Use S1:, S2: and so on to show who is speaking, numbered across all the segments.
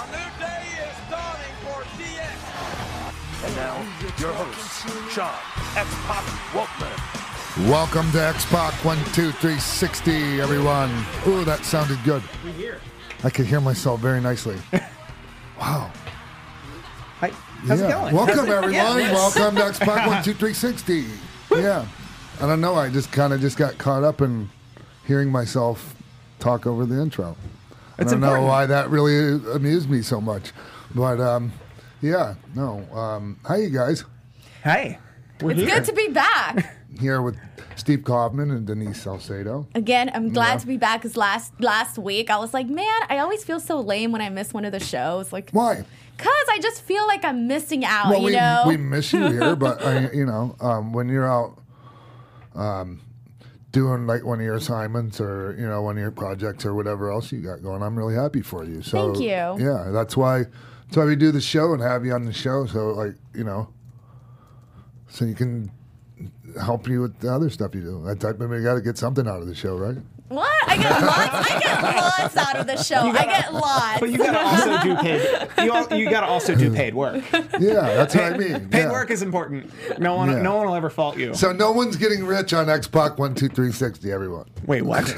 S1: A new day is dawning for DX.
S2: And now, your host, Sean X-Pac Waltman.
S3: Welcome to X Pac 12360, everyone. Ooh, that sounded good. I could hear myself very nicely. Wow.
S4: Hi, how's
S3: yeah.
S4: it going?
S3: Welcome,
S4: it-
S3: everyone.
S4: Yeah.
S3: Welcome to X Pac 12360. Yeah. I don't know. I just kind of just got caught up in hearing myself talk over the intro. I
S4: It's
S3: don't know why that really amused me so much. But, um, yeah, no. Um, hi, you guys.
S4: Hey, we're
S5: It's
S4: here.
S5: good to be back.
S3: Here with Steve Kaufman and Denise Salcedo.
S5: Again, I'm glad
S3: Yeah.
S5: to be back because last last week I was like, man, I always feel so lame when I miss one of the shows. Like,
S3: Why?
S5: cause I just feel like I'm missing out.
S3: Well,
S5: you
S3: we,
S5: know,
S3: we miss you here, but I, you know, um, when you're out um, doing like one of your assignments or you know one of your projects or whatever else you got going, I'm really happy for you. So
S5: Thank you.
S3: Yeah, that's why that's why we do the show and have you on the show. So like you know, so you can help you with the other stuff you do. That's, I mean, we got to get something out of the show, right?
S5: What? I get lots. I get lots out of the show. I get lots.
S4: But you gotta also do paid. You, al- you gotta also do paid work.
S3: Yeah, that's what I mean.
S4: Paid
S3: yeah.
S4: work is important. No one,
S3: Yeah.
S4: no one will ever fault you.
S3: So no one's getting rich on X Pac one two three sixty. Everyone.
S4: Wait, what?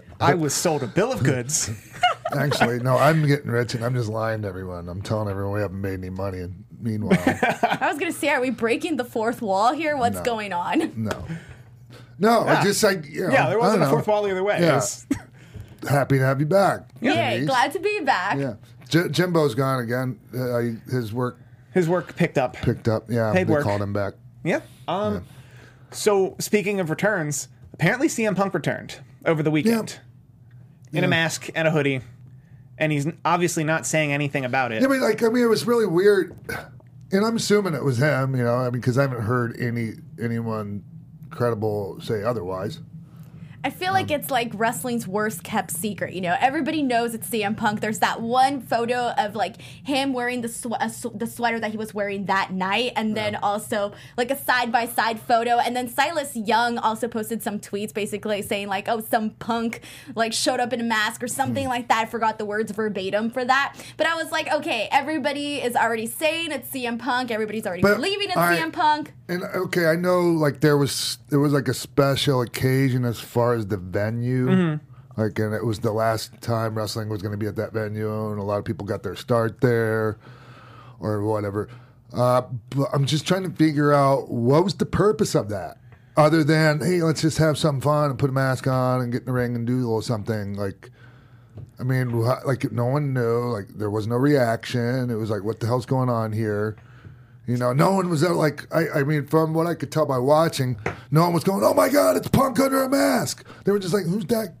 S4: I was sold a bill of goods.
S3: Actually, no, I'm getting rich and I'm just lying to everyone. I'm telling everyone we haven't made any money. And meanwhile,
S5: I was gonna say, are we breaking the fourth wall here? What's
S3: No.
S5: going on?
S3: no. No, I just like, you know,
S4: Yeah, there wasn't a
S3: know.
S4: fourth wall either way. It
S3: Yeah. Happy to have you back.
S5: Yay!
S3: Denise.
S5: Glad to be back.
S3: Yeah. J- Jimbo's gone again. Uh, I- his work
S4: His work picked up.
S3: picked up. Yeah,
S4: Paid
S3: they
S4: work.
S3: called him back.
S4: Yeah. Um. So speaking of returns, apparently CM Punk returned over the weekend in
S3: Yeah.
S4: a mask and a hoodie, and he's obviously not saying anything about it.
S3: Yeah, but like, I mean, it was really weird. And I'm assuming it was him, you know, I mean, because I haven't heard any anyone credible say otherwise.
S5: I feel like mm. it's like wrestling's worst kept secret. You know, everybody knows it's CM Punk. There's that one photo of like him wearing the sw- sw- the sweater that he was wearing that night, and then also like a side by side photo. And then Silas Young also posted some tweets basically saying like, "Oh, some punk like showed up in a mask or something hmm. like that." I forgot the words verbatim for that, but I was like, okay, everybody is already saying it's CM Punk. Everybody's already
S3: But
S5: believing it's
S3: I-
S5: CM Punk.
S3: And okay, I know like there was there was like a special occasion as far as the venue.
S4: Mm-hmm.
S3: Like and it was the last time wrestling was going to be at that venue and a lot of people got their start there or whatever. Uh, but I'm just trying to figure out what was the purpose of that other than hey, let's just have some fun and put a mask on and get in the ring and do a little something like I mean, like no one knew. Like there was no reaction. It was like, what the hell's going on here? You know, no one was there. Like I, I mean, from what I could tell by watching, no one was going, "Oh my God, it's Punk under a mask." They were just like, "Who's that?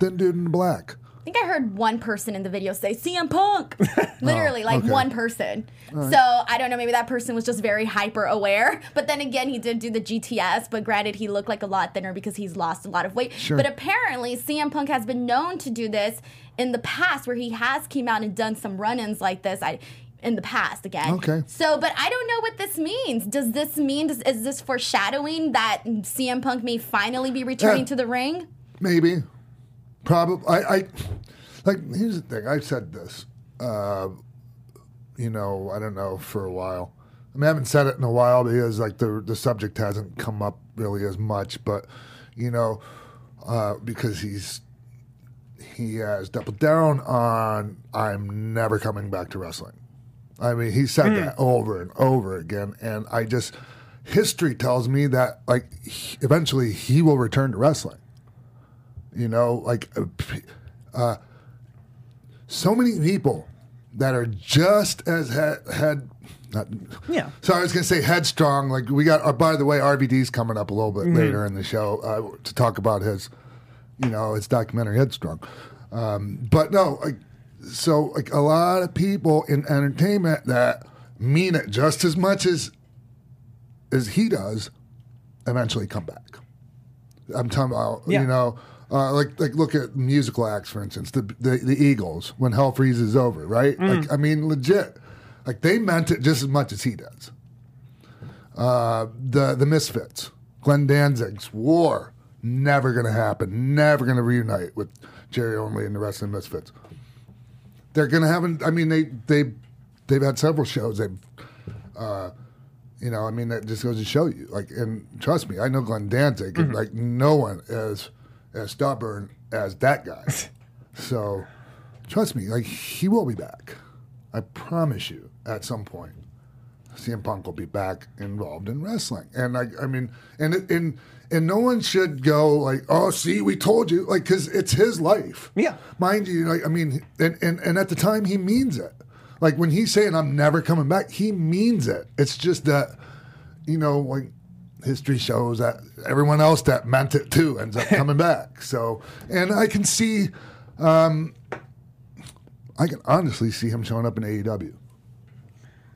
S3: Thin dude in black?"
S5: I think I heard one person in the video say CM Punk. Oh, Literally, like
S3: okay.
S5: one person. So I don't know, maybe that person was just very hyper aware. But then again, he did do the GTS, but granted, he looked like a lot thinner because he's lost a lot of weight.
S3: Sure.
S5: But apparently, CM Punk has been known to do this in the past where he has came out and done some run ins like this. I in the past again.
S3: Okay.
S5: So, but I don't know what this means. Does this mean, does, is this foreshadowing that CM Punk may finally be returning
S3: Yeah.
S5: to the ring?
S3: Maybe, probably. I, I like. Here's the thing. I've said this. Uh, you know, I don't know for a while. I mean, I haven't said it in a while because like the the subject hasn't come up really as much. But you know, uh, because he's he has doubled down on I'm never coming back to wrestling. I mean, he said that over and over again, and I just history tells me that like eventually he will return to wrestling. You know, like uh, uh, so many people that are just as had, had Not,
S4: Yeah.
S3: So I was going to say headstrong. Like we got. Uh, by the way, RVD's coming up a little bit later in the show uh, to talk about his, you know, his documentary Headstrong. Um, but no, like, so like a lot of people in entertainment that mean it just as much as as he does, eventually come back. I'm talking about
S4: Yeah.
S3: you know. Uh, like, like, look at musical acts, for instance, the, the the Eagles when Hell Freezes Over, right? Like, I mean, legit, like they meant it just as much as he does. Uh, the the Misfits, Glenn Danzig's War, never going to happen. Never going to reunite with Jerry Only and the rest of the Misfits. They're going to have. an- I mean, they they they've had several shows. They've, uh, you know, I mean, that just goes to show you. Like, and trust me, I know Glenn Danzig. and, Like, no one is as stubborn as that guy. so, trust me, like he will be back. I promise you, at some point. CM Punk will be back involved in wrestling. And I, I mean, and and and no one should go like, oh, see, we told you, like, because it's his life.
S4: Yeah.
S3: mind you, like, I mean, and, and and at the time he means it. Like when he's saying I'm never coming back, he means it. It's just that, you know, like history shows that everyone else that meant it too ends up coming back. So, and I can see, um, I can honestly see him showing up in AEW.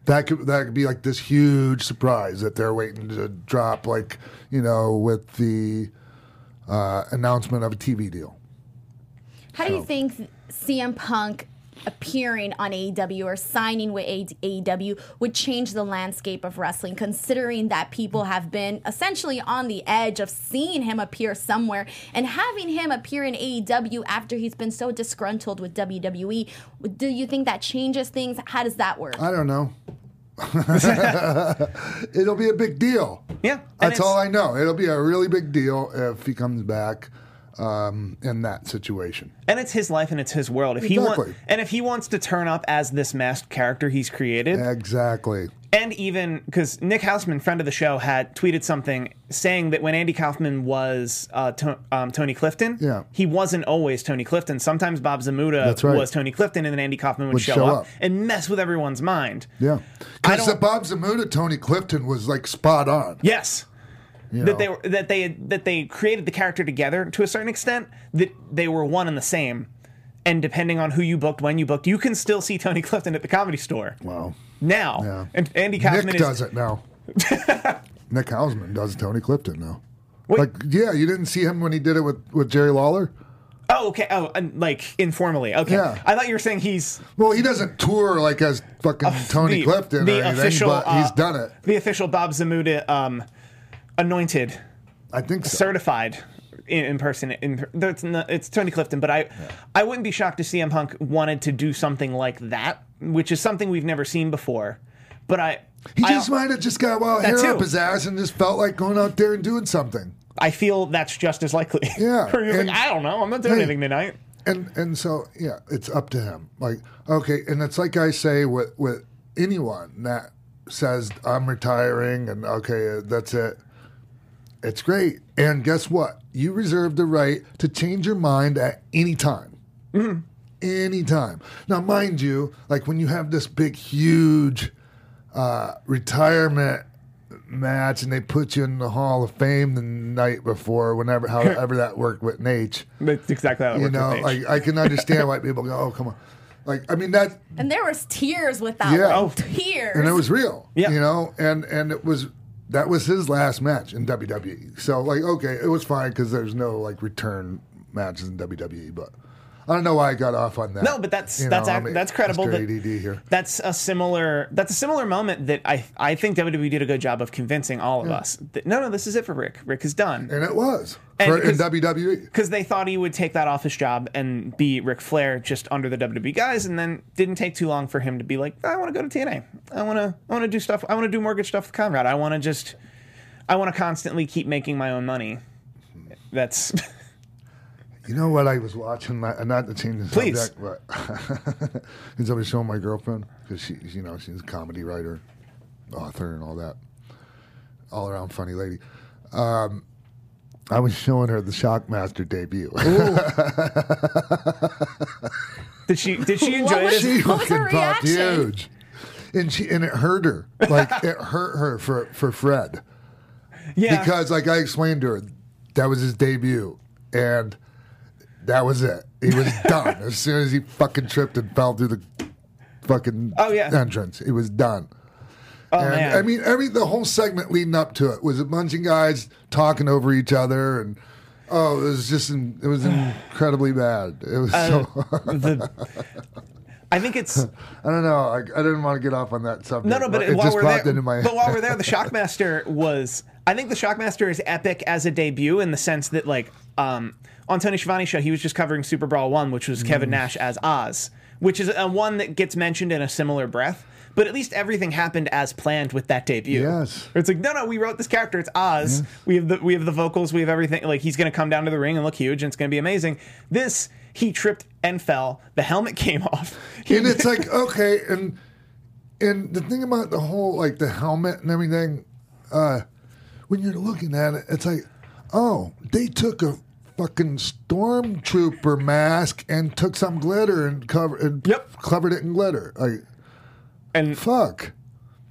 S3: That could that could be like this huge surprise that they're waiting to drop, like you know, with the uh, announcement of a TV deal.
S5: How do you think CM Punk appearing on AEW or signing with AEW would change the landscape of wrestling, considering that people have been essentially on the edge of seeing him appear somewhere and having him appear in AEW after he's been so disgruntled with WWE? Do you think that changes things? How does that work?
S3: I don't know. It'll be a big deal.
S4: Yeah.
S3: That's all I know. It'll be a really big deal if he comes back um, in that situation.
S4: And it's his life and it's his world. If he
S3: Exactly.
S4: want, and if he wants to turn up as this masked character he's created,
S3: Exactly.
S4: and even because Nick Hausman, friend of the show, had tweeted something saying that when Andy Kaufman was uh, to, um, Tony Clifton,
S3: Yeah.
S4: he wasn't always Tony Clifton. Sometimes Bob
S3: Zmuda right.
S4: was Tony Clifton, and then Andy Kaufman would,
S3: Would
S4: show,
S3: show
S4: up,
S3: up.
S4: and mess with everyone's mind.
S3: Yeah. Because the Bob Zmuda Tony Clifton was like spot on.
S4: Yes.
S3: You
S4: That
S3: know.
S4: they were that they that they created the character together to a certain extent. That they were one and the same, and depending on who you booked, when you booked, you can still see Tony Clifton at the comedy store
S3: Wow.
S4: now.
S3: Yeah.
S4: And Andy Kaufman
S3: Nick
S4: is
S3: does it now. Nick Hausman does Tony Clifton now.
S4: Wait.
S3: Like, yeah, you didn't see him when he did it with, with Jerry Lawler?
S4: Oh, okay. Oh, and, like informally. Okay.
S3: Yeah.
S4: I thought you were saying he's
S3: Well, he doesn't tour like as fucking Tony
S4: the,
S3: Clifton
S4: the
S3: or anything,
S4: official.
S3: but he's
S4: uh,
S3: done it.
S4: The official Bob Zmuda um, anointed,
S3: I think so.
S4: certified in, in person. In, it's, not, it's Tony Clifton, but I, I wouldn't be shocked to see CM Punk wanted to do something like that, which is something we've never seen before. But I,
S3: He
S4: I,
S3: just might have just got wild hair
S4: too.
S3: up his ass and just felt like going out there and doing something.
S4: I feel that's just as likely.
S3: Yeah,
S4: you're
S3: and-
S4: like, I don't know. I'm not doing
S3: Hey.
S4: anything tonight.
S3: And and so yeah, it's up to him. Like okay, and it's like I say with with anyone that says I'm retiring and okay, that's it. It's great. And guess what? You reserve the right to change your mind at any time. Anytime. Now, mind you, like when you have this big, huge uh, retirement match and they put you in the Hall of Fame the night before, whenever, however that worked with Nate,
S4: That's exactly how it
S3: you
S4: works
S3: know,
S4: with Paige.
S3: like I can understand why people go, oh, come on. Like, I mean, that,
S5: and there was tears with that
S3: Yeah.
S5: one. Tears.
S3: and it was real,
S4: Yeah.
S3: you know, and, and it was, that was his last match in WWE. So, like, okay, it was fine because there's no, like, return matches in WWE, but I don't know why I got off on that.
S4: No, but that's
S3: You
S4: that's
S3: know,
S4: ac- that's credible. That,
S3: ADD here.
S4: That's a similar that's a similar moment that I I think WWE did a good job of convincing all of us that no no this is it for Ric. Ric is done
S3: And it was
S4: And
S3: for, in WWE.
S4: because they thought he would take that office job and be Ric Flair just under the WWE guys, and then didn't take too long for him to be like I want to go to TNA. I want to I want to do stuff. I want to do mortgage stuff with Conrad. I want to just I want to constantly keep making my own money. That's
S3: You know what I was watching? Not, not to change the
S4: Please.
S3: subject, but because I was showing my girlfriend because she, you know, she's a comedy writer, author, and all that, all around funny lady. Um, I was showing her the Shockmaster debut.
S4: did she did she enjoy
S5: was-
S4: it?
S3: she
S5: What was her
S3: fucking popped
S5: reaction?
S3: huge. and she and it hurt her. Like it hurt her for for Fred
S4: Yeah.
S3: because like I explained to her, that was his debut, and that was it. He was done as soon as he fucking tripped and fell through the fucking
S4: Oh, yeah.
S3: entrance. He was done.
S4: oh
S3: and
S4: man.
S3: I mean, every the whole segment leading up to it was a bunch of guys talking over each other, and oh, it was just in, it was incredibly bad. It was
S4: Uh,
S3: so.
S4: the, I think it's
S3: I don't know. I, I didn't want to get off on that subject.
S4: no, no, but
S3: it
S4: while
S3: just
S4: we're
S3: popped
S4: there,
S3: into my.
S4: but while we're there, the Shockmaster was. I think the Shockmaster is epic as a debut in the sense that, like, um, on Tony Schiavone's show, he was just covering Super Brawl One, which was
S3: Mm.
S4: Kevin Nash as Oz, which is a one that gets mentioned in a similar breath. But at least everything happened as planned with that debut.
S3: Yes.
S4: It's like, no, no, we wrote this character. It's Oz. We have the we have the vocals. We have everything. Like he's going to come down to the ring and look huge, and it's going to be amazing. This he tripped and fell. The helmet came off. He-
S3: and it's like okay, and and the thing about the whole like the helmet and everything, uh, when you're looking at it, it's like, oh, they took a fucking stormtrooper mask and took some glitter and cover and
S4: Yep.
S3: covered it in glitter. Like
S4: and
S3: fuck.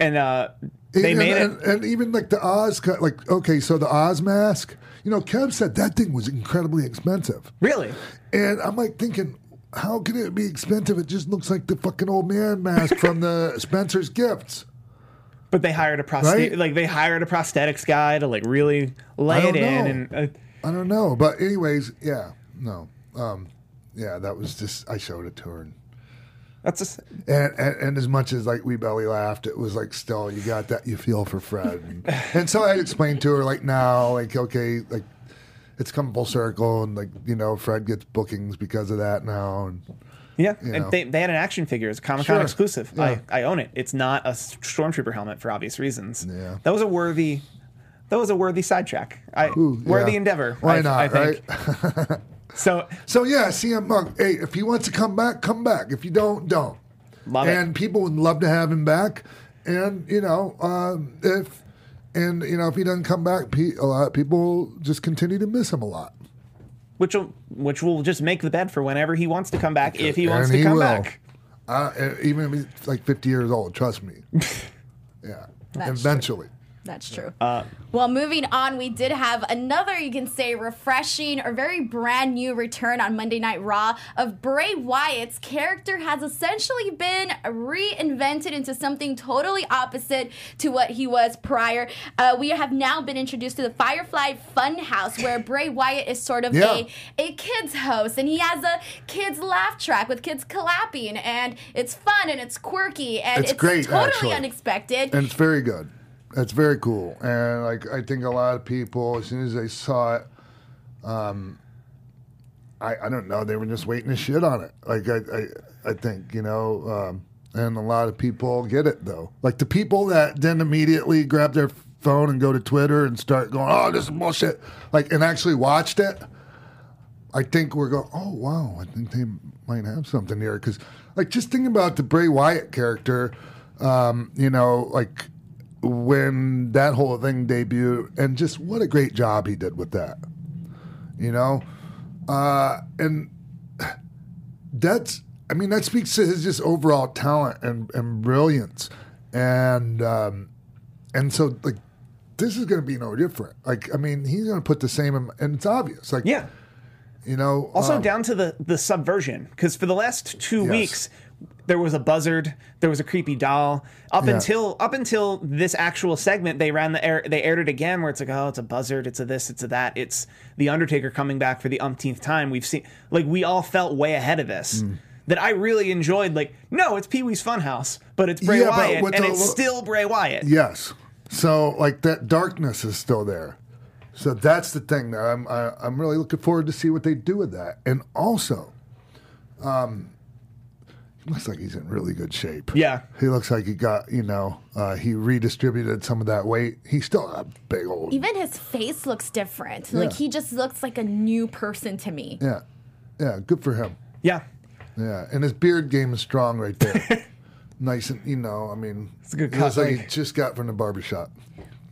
S4: and uh, they
S3: and,
S4: made it.
S3: and, and even like the Oz, cut, like okay, so the Oz mask. You know, Kev said that thing was incredibly expensive.
S4: Really?
S3: And I'm like thinking, how can it be expensive? It just looks like the fucking old man mask from the Spencer's Gifts.
S4: But they hired a prosthetic,
S3: Right?
S4: like they hired a prosthetics guy to like really lay it
S3: don't
S4: in,
S3: know.
S4: and uh,
S3: I don't know, but anyways, yeah, no, um, yeah, that was just I showed it to her, and
S4: that's just
S3: and, and, and as much as like we belly laughed, it was like still you got that you feel for Fred, and, and so I explained to her like now, like okay, like it's come full circle, and like you know Fred gets bookings because of that now, and
S4: yeah.
S3: You
S4: and they, they had an action figure. It's a Comic Con
S3: Sure.
S4: exclusive.
S3: Yeah.
S4: I, I own it. It's not a stormtrooper helmet for obvious reasons.
S3: Yeah.
S4: That was a worthy. That was a worthy sidetrack. I
S3: Ooh,
S4: worthy
S3: yeah.
S4: endeavor.
S3: Why
S4: I,
S3: not,
S4: I think.
S3: right?
S4: So
S3: So yeah, CM Punk. Hey, if he wants to come back, come back. If you don't, don't.
S4: Love it.
S3: and people would love to have him back. And you know, um, if and you know if he doesn't come back, pe- a lot of people just continue to miss him a lot.
S4: which will which will just make the bed for whenever he wants to come back if he wants
S3: And
S4: to
S3: he
S4: come
S3: will.
S4: back.
S3: Uh, even if he's like 50 years old, trust me. Yeah,
S5: That's
S3: eventually.
S5: That's true.
S4: Uh,
S5: well, moving on, we did have another, you can say, refreshing or very brand new return on Monday Night Raw of Bray Wyatt's character has essentially been reinvented into something totally opposite to what he was prior. Uh, we have now been introduced to the Firefly Funhouse, where Bray Wyatt is sort of
S3: Yeah.
S5: a a kids host, and he has a kids laugh track with kids clapping, and it's fun and it's quirky and
S3: It's
S5: it's,
S3: great,
S5: totally
S3: actually.
S5: unexpected.
S3: And it's very good. It's very cool. And like I think a lot of people, as soon as they saw it, um, I I don't know, they were just waiting to shit on it. Like I I, I think you know, um, and a lot of people get it though. Like the people that then immediately grab their phone and go to Twitter and start going, "Oh, this is bullshit," like and actually watched it. I think we're going, oh, wow, I think they might have something here. Because, like, just think about the Bray Wyatt character, um, you know, like when that whole thing debuted, and just what a great job he did with that, you know? Uh, and that's, I mean, that speaks to his just overall talent and, and brilliance. And, um, and so, like, this is going to be no different. Like, I mean, he's going to put the same, and it's obvious. Like,
S4: yeah.
S3: you know,
S4: Also
S3: um,
S4: down to the the subversion because for the last two
S3: Yes.
S4: weeks there was a buzzard, there was a creepy doll. Up
S3: Yeah.
S4: until up until this actual segment, they ran the air. They aired it again where it's like, oh, it's a buzzard, it's a this, it's a that. It's the Undertaker coming back for the umpteenth time. We've seen like we all felt way ahead of this.
S3: Mm.
S4: That I really enjoyed. Like, no, it's Pee Wee's Funhouse, but it's Bray
S3: Yeah,
S4: Wyatt, and
S3: the-
S4: it's still Bray Wyatt.
S3: Yes. So like that darkness is still there. So that's the thing that I'm I, I'm really looking forward to see what they do with that. And also, um, looks like he's in really good shape.
S4: Yeah.
S3: He looks like he got you know uh, he redistributed some of that weight. He's still a big old
S5: Even his face looks different. Like he just looks like a new person to me.
S3: yeah yeah good for him.
S4: Yeah,
S3: Yeah, and his beard game is strong right there. nice and you know, I mean,
S4: It's a good
S3: he looks
S4: cut,
S3: like he just got from the barbershop.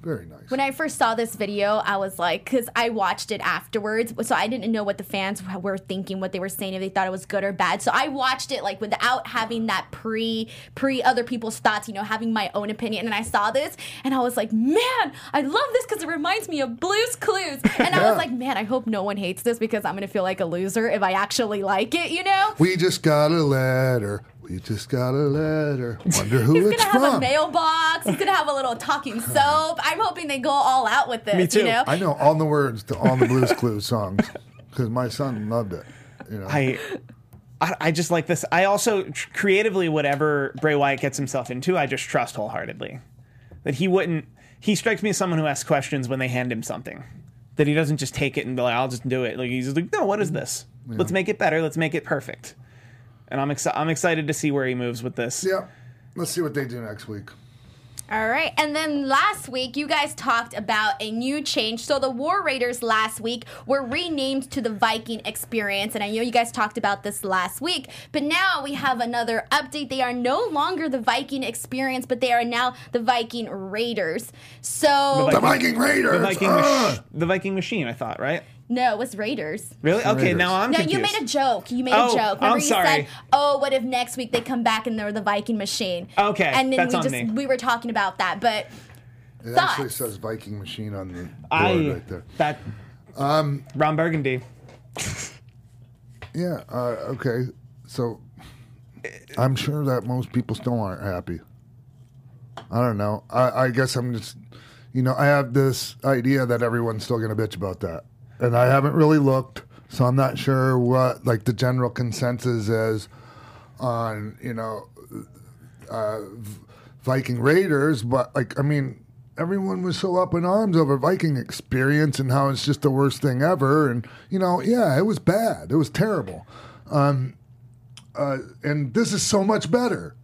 S3: Very nice.
S5: When I first saw this video, I was like, because I watched it afterwards, so I didn't know what the fans were thinking, what they were saying, if they thought it was good or bad. So I watched it like without having that pre pre other people's thoughts, you know, having my own opinion. And I saw this, and I was like, man, I love this because it reminds me of Blue's Clues. And I was like, man, I hope no one hates this because I'm gonna feel like a loser if I actually like it, you know.
S3: we just got a letter. We just got a letter. Wonder who it is.
S5: He's
S3: it's
S5: gonna have a mailbox. He's gonna have a little talking soap. I'm hoping they go all out with this.
S4: Me too.
S5: You know,
S3: I know all the words to all the Blues Clues songs because my son loved it. You know,
S4: I, I, I just like this. I also creatively, whatever Bray Wyatt gets himself into, I just trust wholeheartedly that he wouldn't. He strikes me as someone who asks questions when they hand him something. That he doesn't just take it and be like, "I'll just do it." Like he's just like, "No, what is mm-hmm. this? Let's make it better. Let's make it perfect." And I'm excited. I'm excited to see where he moves with this.
S3: yeah. Let's see what they do next week.
S5: All right. And then last week, you guys talked about a new change. So the War Raiders last week were renamed to the Viking Experience. And I know you guys talked about this last week. But now we have another update. They are no longer the Viking Experience, but they are now the Viking Raiders. So,
S3: The Viking Raiders.
S4: The Viking,
S3: Ugh!
S4: mach- the Viking machine. I thought, right?
S5: No, it was Raiders.
S4: Really? Okay,
S3: Raiders.
S4: now I'm
S5: No,
S4: confused.
S5: you made a joke. You made
S4: Oh,
S5: a joke. Remember
S4: I'm
S5: you
S4: sorry.
S5: said, "Oh, what if next week they come back and they're the Viking Machine?"
S4: Okay,
S5: and then
S4: that's
S5: we
S4: on
S5: just
S4: me.
S5: we were talking about that, but
S3: It actually says Viking Machine on the board
S4: I
S3: right there.
S4: that um Ron Burgundy.
S3: Yeah. Uh, okay. So I'm sure that most people still aren't happy. I don't know. I, I guess I'm just, you know, I have this idea that everyone's still going to bitch about that. And I haven't really looked, so I'm not sure what, like, the general consensus is on, you know, uh, Viking Raiders. But, like, I mean, everyone was so up in arms over Viking experience and how it's just the worst thing ever. And, you know, yeah, it was bad. It was terrible. Um, uh, and this is so much better.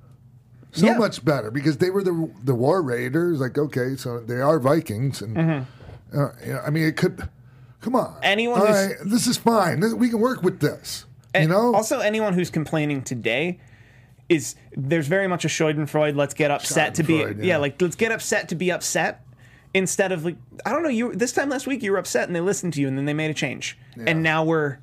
S3: So
S4: Yeah.
S3: much better because they were the the War Raiders. Like, okay, so they are Vikings, and uh, you know, I mean, it could. Come on.
S4: Anyone
S3: All
S4: who's-
S3: right, this is fine. This- We can work with this. You
S4: And
S3: know,
S4: Also, anyone who's complaining today is there's very much a Schadenfreude. Let's get upset to be
S3: Schadenfreude,
S4: yeah.
S3: yeah.
S4: like let's get upset to be upset instead of like I don't know. You this time last week you were upset and they listened to you and then they made a change and now we're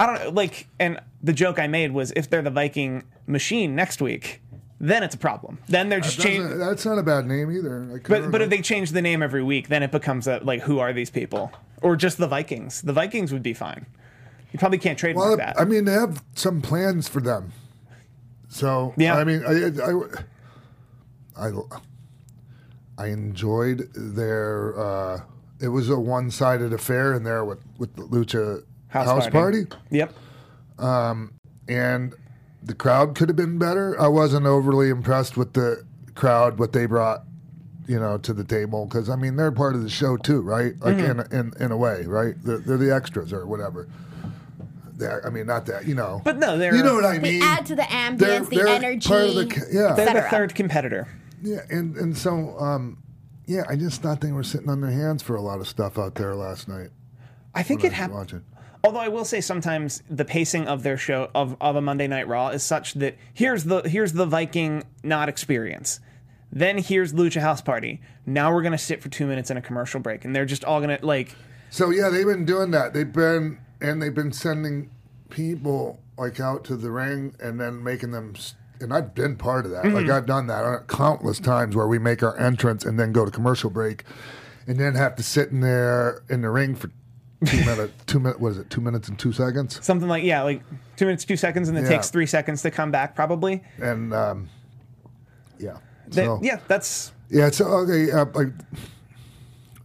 S4: I don't know like and the joke I made was if they're the Viking machine next week then it's a problem. Then they're just changing.
S3: that's not a bad name either. I
S4: But but if they change the name every week, then it becomes a like who are these people? Or just the Vikings. The Vikings would be fine. You probably can't trademark
S3: well,
S4: that.
S3: I mean, they have some plans for them. So
S4: Yeah.
S3: I mean, I I, I, I enjoyed their. Uh, it was a one-sided affair in there with with the Lucha House, Party.
S4: Yep.
S3: and the crowd could have been better. I wasn't overly impressed with the crowd, what they brought, you know, to the table because I mean they're part of the show too, right? Like
S4: Mm-hmm.
S3: in, in in a way, right? They're, they're the extras or whatever. They're, I mean, not that you know,
S4: But no, they're
S3: you know what I
S5: they
S3: mean.
S5: add to the ambience,
S3: They're-
S5: the
S3: they're
S5: energy.
S3: part of the yeah.
S4: they're the third competitor.
S3: Yeah, and and so um, yeah, I just thought they were sitting on their hands for a lot of stuff out there last night.
S4: I think it
S3: I
S4: happened. Although I will say sometimes the pacing of their show of, of a Monday Night Raw is such that here's the here's the Viking not experience. Then here's Lucha House Party. Now we're gonna sit for two minutes in a commercial break, and they're just all gonna like
S3: So yeah, they've been doing that. They've been and they've been sending people like out to the ring and then making them. And I've been part of that.
S4: Mm-hmm.
S3: Like I've done that uh, countless times where we make our entrance and then go to commercial break, and then have to sit in there in the ring for two minutes. Two minutes. What is it? Two minutes and two seconds.
S4: something like yeah, like two minutes, two seconds, and it
S3: Yeah.
S4: takes three seconds to come back probably.
S3: And um, yeah. So-
S4: yeah, that's
S3: Yeah, it's okay. Uh, like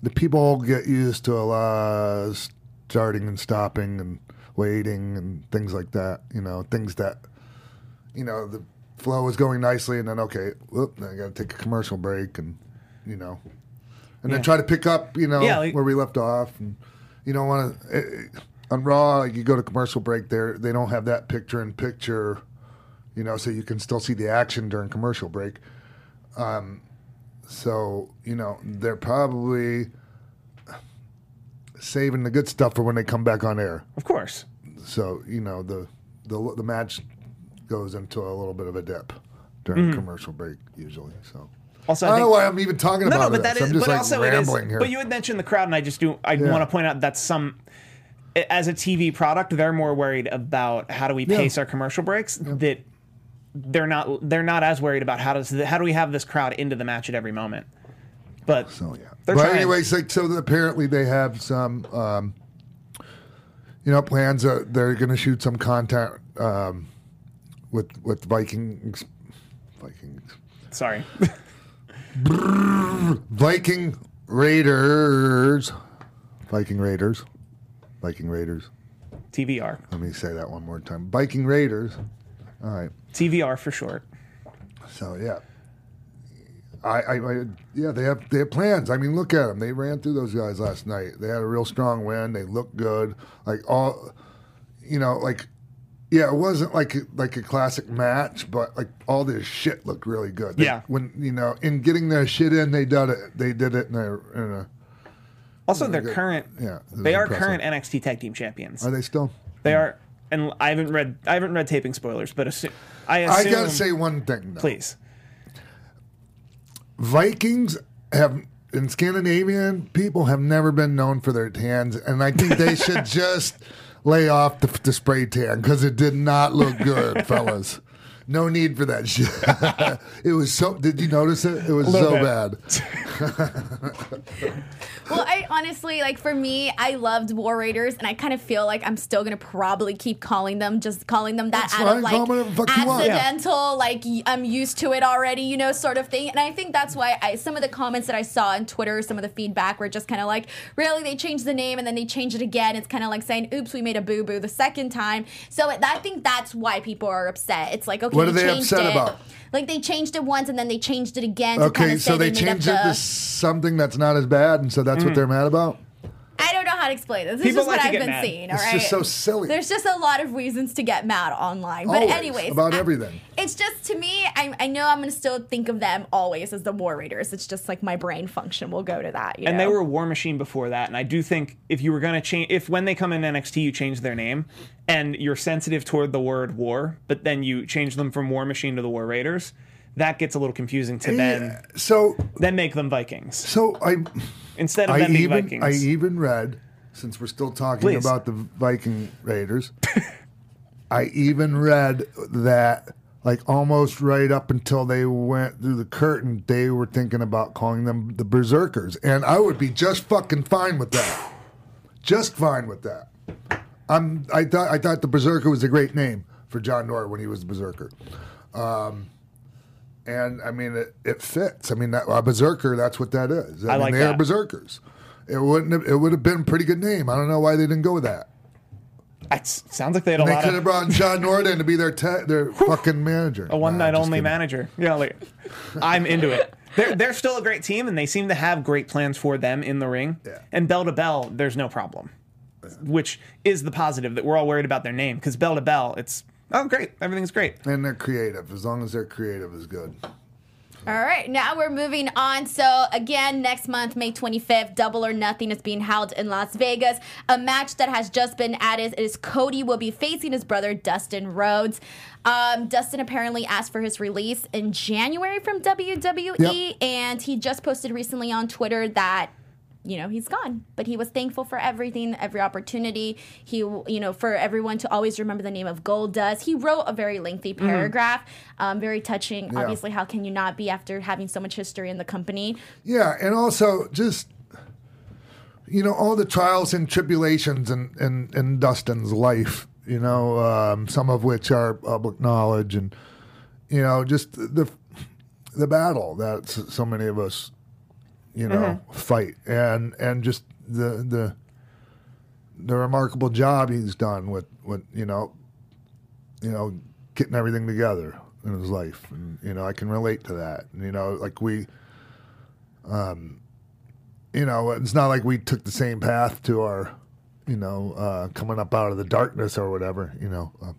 S3: the people get used to a lot of starting and stopping and waiting and things like that. You know, things that you know the flow is going nicely, and then okay, whoop, then I got to take a commercial break, and you know, and then try to pick up, you know,
S4: Yeah, like-
S3: where we left off, and you don't want to. On Raw, like you go to commercial break, there they don't have that picture in picture, you know, so you can still see the action during commercial break. So, you know, they're probably saving the good stuff for when they come back on air.
S4: of course.
S3: So, you know, the the, the match goes into a little bit of a dip during
S4: Mm-hmm.
S3: commercial break usually. So,
S4: Also,
S3: I
S4: I
S3: don't know why I'm even talking
S4: no,
S3: about
S4: no, but
S3: this.
S4: that is,
S3: I'm just
S4: but
S3: like
S4: also it is.
S3: here.
S4: But you had mentioned the crowd, and I just do. I
S3: Yeah.
S4: want to point out that some, as a TV product, they're more worried about how do we
S3: Yeah.
S4: pace our commercial breaks. That they're not. They're not as worried about how does how do we have this crowd into the match at every moment. But
S3: So yeah. But
S4: trying.
S3: anyways, like so apparently they have some um, you know plans that they're going to shoot some content um, with with Vikings Vikings
S4: sorry,
S3: Viking Raiders Viking Raiders Viking Raiders.
S4: TVR,
S3: Let me say that one more time. Viking Raiders. All right.
S4: TVR for short.
S3: So yeah, I, I, I yeah they have they have plans. I mean, look at them. They ran through those guys last night. They had a real strong win. They looked good. Like all, you know, like yeah, it wasn't like a, like a classic match, but like all this shit looked really good. They-
S4: Yeah.
S3: when you know in getting their shit in, they did it. They did it in a. In a
S4: Also, they're
S3: good.
S4: current.
S3: Yeah,
S4: they are
S3: impressive.
S4: current NXT Tag Team Champions.
S3: are they still?
S4: They are, and I haven't read. I haven't read taping spoilers, but assume, I
S3: I gotta say one thing. Though.
S4: please.
S3: Vikings have in Scandinavian people have never been known for their tans, and I think they should just lay off the, the spray tan because it did not look good, fellas. No need for that shit. it was so. Did you notice it? It was so
S4: bit.
S3: bad.
S5: Well, I honestly like for me, I loved War Raiders, and I kind of feel like I'm still gonna probably keep calling them, just calling them that
S3: That's
S5: out
S3: fine,
S5: of like
S3: call 'em whatever the fuck you want.
S5: accidental, like I'm used to it already, you know, sort of thing. And I think that's why I some of the comments that I saw on Twitter, some of the feedback were just kind of like, really, they changed the name and then they changed it again. It's kind of like saying, "Oops, we made a boo boo" the second time. So I think that's why people are upset. It's like, okay,
S3: What are they upset
S5: it.
S3: about?
S5: Like they changed it once and then they changed it again. to kind
S3: Okay,
S5: of
S3: so
S5: say
S3: they changed it
S5: the-
S3: to something that's not as bad, and so that's what mm-hmm. they're mad about.
S5: I don't know how to explain this. This
S4: People
S5: is just
S4: like
S5: what I've been
S4: mad.
S5: seeing. All
S3: It's
S5: right,
S3: just so silly.
S5: There's just a lot of reasons to get mad online. But
S3: Always,
S5: anyways,
S3: about
S5: I-
S3: everything.
S5: It's just to me. I, I know I'm gonna still think of them always as the War Raiders. It's just like my brain function will go to that. You
S4: And
S5: know?
S4: they were a War Machine before that. And I do think if you were going to change, if when they come in NXT, you change their name and you're sensitive toward the word war, but then you change them from War Machine to the War Raiders, that gets a little confusing to then
S3: Yeah, so,
S4: then make them Vikings
S3: so I.
S4: instead of
S3: I
S4: them being
S3: even
S4: Vikings.
S3: I even read, since we're still talking
S4: Please.
S3: about the Viking Raiders, I even read that like almost right up until they went through the curtain, they were thinking about calling them the Berserkers, and I would be just fucking fine with that. Just fine with that. I'm. I thought. I thought the Berserker was a great name for John Nord when he was the Berserker. Um, and I mean, it, it fits. I mean, that, a berserker, that's what that is. I,
S4: I
S3: mean,
S4: like
S3: they are berserkers. It wouldn't. Have, it would have been a pretty good name. I don't know why they didn't go with that.
S4: It sounds like they had a
S3: They
S4: lot
S3: could have brought John Norden to be their te- their fucking manager.
S4: a one night
S3: just
S4: only
S3: kidding.
S4: manager. Yeah, like I'm into it. They're they're still a great team, and they seem to have great plans for them in the ring.
S3: Yeah.
S4: And bell to bell, there's no problem, which is the positive that we're all worried about their name because bell to bell, it's oh great, everything's great.
S3: And they're creative. As long as they're creative, is good.
S5: All right, now we're moving on. So, again, next month, May 25th, Double or Nothing is being held in Las Vegas. A match that has just been added is Cody will be facing his brother, Dustin Rhodes. Um, Dustin apparently asked for his release in January from WWE,
S3: Yep.
S5: and he just posted recently on Twitter that you know he's gone but he was thankful for everything every opportunity he you know for everyone to always remember the name of gold dust he wrote a very lengthy paragraph um, very touching
S3: Yeah.
S5: obviously how can you not be after having so much history in the company
S3: Yeah, and also just you know all the trials and tribulations in in, in Dustin's life. You know, um, some of which are public knowledge, and you know, just the the battle that so many of us, you know, fight, and and just the the the remarkable job he's done with with you know, you know, getting everything together in his life, and you know, I can relate to that. And, you know, like we um, you know, it's not like we took the same path to our, you know, uh, coming up out of the darkness or whatever, you know. Uh,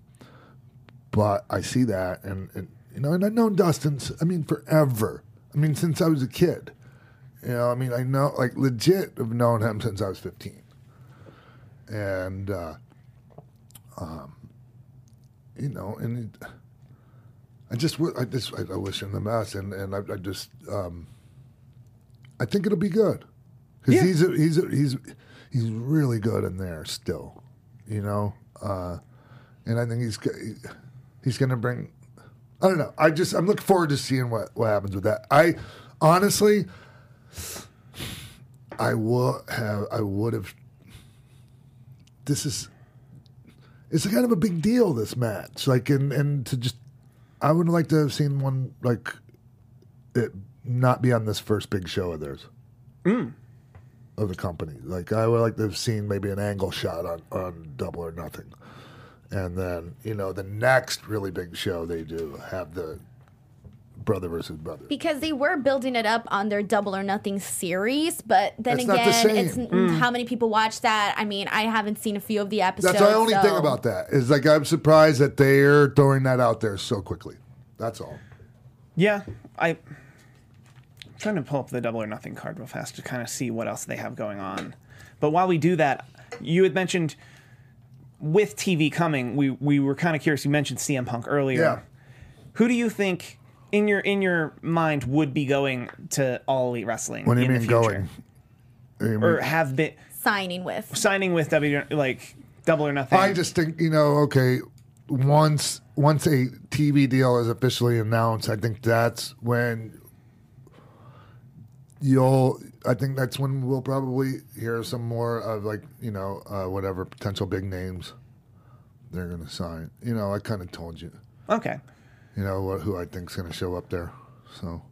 S3: but I see that, and, and you know, and I've known Dustin. I mean, forever. I mean, since I was a kid. You know, I mean, I know, like, legit, have known him since I was fifteen, and uh, um, you know, and it, I just, I just, I, I wish him the best, and and I, I just, um, I think it'll be good because
S4: Yeah.
S3: he's a, he's a, he's he's really good in there still, you know, uh, and I think he's he's going to bring. I don't know. I just I'm looking forward to seeing what what happens with that. I honestly, I would have I would have. This is it's kind of a big deal this match. Like and and to just i would like to have seen one like it not be on this first big show of theirs. Mm. Of the company. Like i would like to have seen maybe an angle shot on on double or nothing. And then you know the next really big show they do have the brother versus brother
S5: because they were building it up on their Double or Nothing series, but then
S3: It's not the
S5: again, it's
S4: Mm.
S5: how many people watch that. I mean, I haven't seen a few of the episodes.
S3: that's the only thing about that is like i'm surprised that they're throwing that out there so quickly that's all
S4: Yeah, I. I'm trying to pull up the double or nothing card real fast to kind of see what else they have going on. But while we do that, you had mentioned with TV coming, we we were kind of curious. You mentioned CM Punk earlier.
S3: yeah
S4: Who do you think in your in your mind would be going to All Elite Wrestling?
S3: what do you
S4: in the
S3: mean
S4: future?
S3: going I mean,
S4: Or have been
S5: signing with.
S4: signing with W like Double or Nothing?
S3: I just think you know, okay, once once a TV deal is officially announced, I think that's when you'll. I think that's when we'll probably hear some more of like you know uh, whatever potential big names they're going to sign. You know, I kind of told you.
S4: okay.
S3: You know who I think's going to show up there. So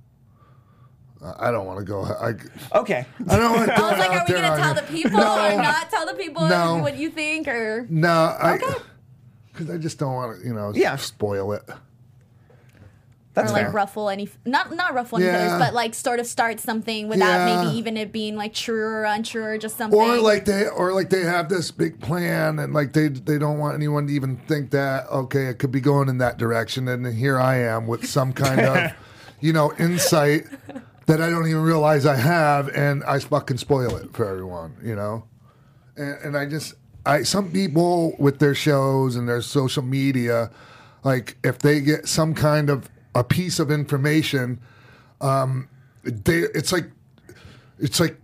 S3: I I don't want to go. I,
S4: Okay.
S3: I don't want to.
S5: I was like, are we going to tell the people or not tell the people
S3: No.
S5: what you think? Or
S3: No, I. Because I just don't want to, you know,
S4: Yeah.
S3: spoil it.
S4: That's
S5: or like
S4: fair.
S5: ruffle any not not ruffle any
S3: Yeah.
S5: feathers, but like sort of start something without
S3: Yeah.
S5: maybe even it being like true or untrue or just something.
S3: or like they or like they have this big plan and like they they don't want anyone to even think that okay it could be going in that direction and then here I am with some kind of you know insight that I don't even realize I have and I fucking spoil it for everyone you know and, and I just I some people with their shows and their social media like if they get some kind of a piece of information um they it's like it's like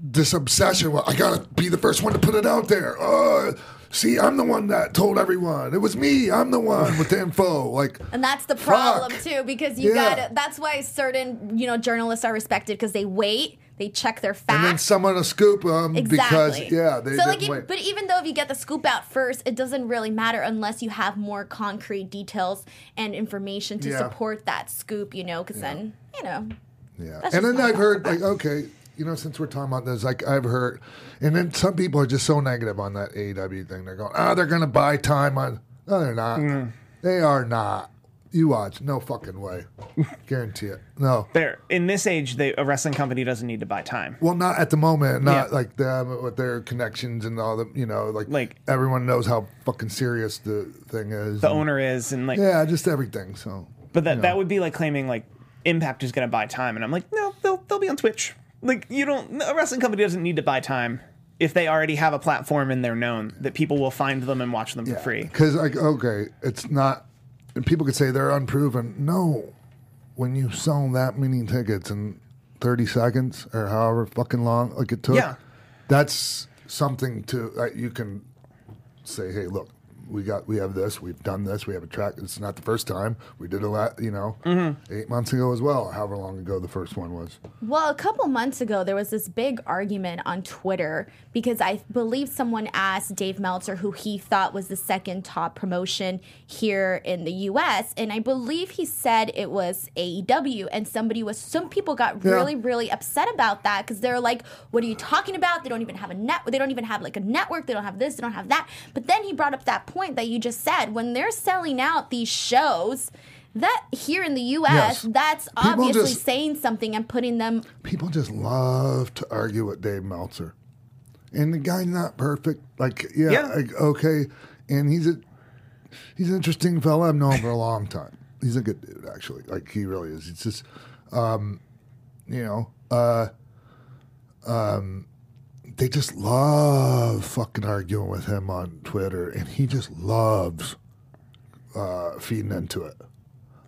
S3: this obsession. Well, I gotta be the first one to put it out there. Uh, see, I'm the one that told everyone. It was me. I'm the one with the info. Like,
S5: and that's the problem
S3: Fuck.
S5: too, because you
S3: Yeah.
S5: got That's why certain you know journalists are respected because they wait, they check their facts.
S3: and then someone will scoop them
S5: Exactly.
S3: because yeah, they
S5: so
S3: didn't
S5: like, if-
S3: wait.
S5: but even though if you get the scoop out first, it doesn't really matter unless you have more concrete details and information to
S3: Yeah.
S5: support that scoop. You know, because then you know.
S3: Yeah, and then I've heard
S5: thought.
S3: like, okay, you know, since we're talking about this, like I've heard, and then some people are just so negative on that AEW thing. They're going, ah, they're going to buy time on. No, they're not.
S4: Mm.
S3: They are not. You watch, no fucking way, guarantee it. No,
S4: There, in this age, they, a wrestling company doesn't need to buy time.
S3: well, not at the moment. Not
S4: Yeah.
S3: like them with their connections and all the, you know, like
S4: Like-
S3: everyone knows how fucking serious the thing is.
S4: The owner is, and like,
S3: yeah, just everything. So,
S4: but that that would be like claiming like Impact is going to buy time, and I'm like, no, they'll they'll be on Twitch. Like, you don't. A wrestling company doesn't need to buy time if they already have a platform and they're known that people will find them and watch them for free.
S3: Because like, okay, it's not. And people could say they're unproven. No, when you sell that many tickets in thirty seconds or however fucking long like it took,
S4: Yeah.
S3: that's something to uh, you can say, hey, look. We got, we have this. We've done this. We have a track. It's not the first time. We did a lot, you know,
S4: Mm-hmm.
S3: eight months ago as well. However long ago the first one was.
S5: Well, a couple months ago, there was this big argument on Twitter because I believe someone asked Dave Meltzer who he thought was the second top promotion here in the US. And I believe he said it was AEW. And somebody was, some people got
S3: Yeah.
S5: really, really upset about that because they're like, what are you talking about? They don't even have a net, they don't even have like a network. They don't have this, they don't have that. But then he brought up that point that you just said when they're selling out these shows. That here in the U.S.,
S3: Yes.
S5: that's
S3: People
S5: obviously
S3: just-
S5: saying something and putting them
S3: people just love to argue with Dave Meltzer. And the guy's not perfect. Like, yeah,
S4: Yeah.
S3: like, okay. And he's a he's an interesting fella. I've known him for a long time. He's a good dude, actually. Like he really is. It's just um, you know, uh um they just love fucking arguing with him on Twitter and he just loves uh feeding into it.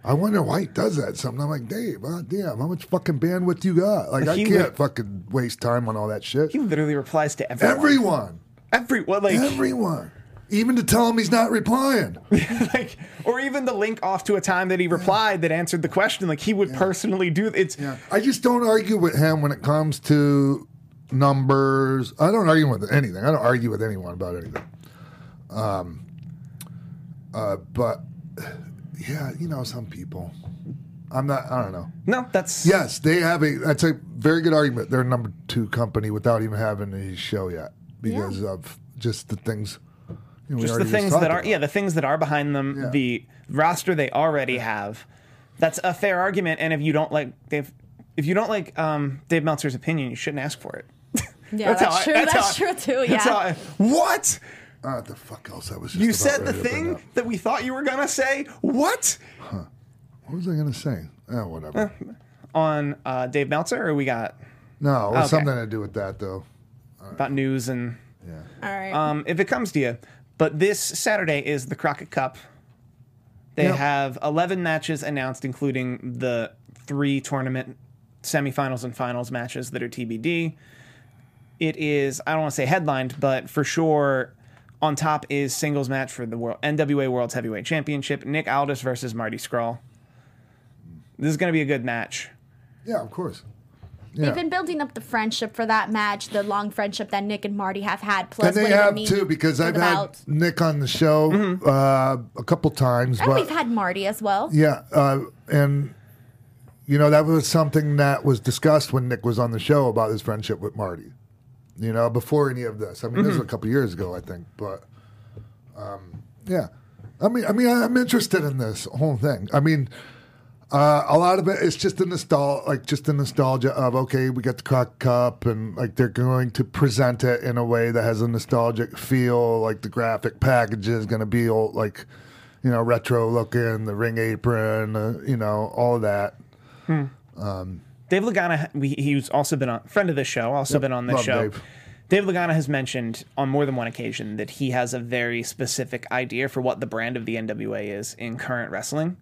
S3: I wonder why he does that. Something I'm like, Dave, uh, damn, how much fucking bandwidth you got? Like, I can't
S4: would-
S3: fucking waste time on all that shit.
S4: He literally replies to everyone.
S3: Everyone,
S4: Everyone, like,
S3: everyone, even to tell him he's not replying.
S4: like, or even the link off to a time that he replied that answered the question. Like, he would personally do it's.
S3: Yeah, I just don't argue with him when it comes to numbers. I don't argue with anything. I don't argue with anyone about anything. Um, uh, but yeah, you know, some people. I'm not. I don't know.
S4: No, that's
S3: Yes, they have a. That's a very good argument. They're a number two company without even having a show yet because of just the things. You know,
S4: just the things that are
S3: about.
S4: yeah the things that are behind them
S3: Yeah.
S4: the roster they already have that's a fair argument and if you don't like Dave if you don't like um, Dave Meltzer's opinion you shouldn't ask for it
S5: Yeah,
S4: That's
S5: that's,
S4: how I-
S5: true.
S4: that's
S5: That's,
S4: how I-
S5: true too. Yeah.
S4: how I- what
S3: Ah, the fuck else I was. Just
S4: you
S3: about
S4: said the
S3: ready to bring
S4: thing that we thought you were gonna say what Huh.
S3: What was I going to say? Oh, whatever.
S4: on uh, Dave Meltzer or we got
S3: no, it was
S4: okay.
S3: something to do with that though.
S4: about news and Yeah.
S5: All right.
S4: um, if it comes to you. But this Saturday is the Crockett Cup. They
S3: Yep.
S4: have 11 matches announced, including the three tournament semifinals and finals matches that are TBD. It is, I don't want to say headlined, but for sure on top is singles match for the world, NWA World's Heavyweight Championship Nick Aldis versus Marty Scurll. This is going to be a good match.
S3: Yeah, of course.
S5: They've been building up the friendship for that match, the long friendship that Nick and Marty have had. Plus,
S3: And they
S5: what it would
S3: have too, because I've
S5: the
S3: had
S5: belt.
S3: Nick on the show
S4: Mm-hmm.
S3: uh, a couple times,
S5: And
S3: but
S5: we've had Marty as well.
S3: yeah, uh, and you know that was something that was discussed when Nick was on the show about his friendship with Marty. You know, before any of this. I mean, this
S4: Mm-hmm.
S3: was a couple years ago, I think, but um, yeah. I mean, I mean, I'm interested in this whole thing. I mean, uh, a lot of it is just the nostalgia, like just the nostalgia of okay, we got the Crock Cup, and like they're going to present it in a way that has a nostalgic feel. Like the graphic package is going to be old, like you know, retro looking, the ring apron, uh, you know, all of that.
S4: Dave Lagana, we, he's also been a friend of this show, also been on this
S3: love
S4: show.
S3: Dave.
S4: Dave Lagana has mentioned on more than one occasion that he has a very specific idea for what the brand of the NWA is in current wrestling,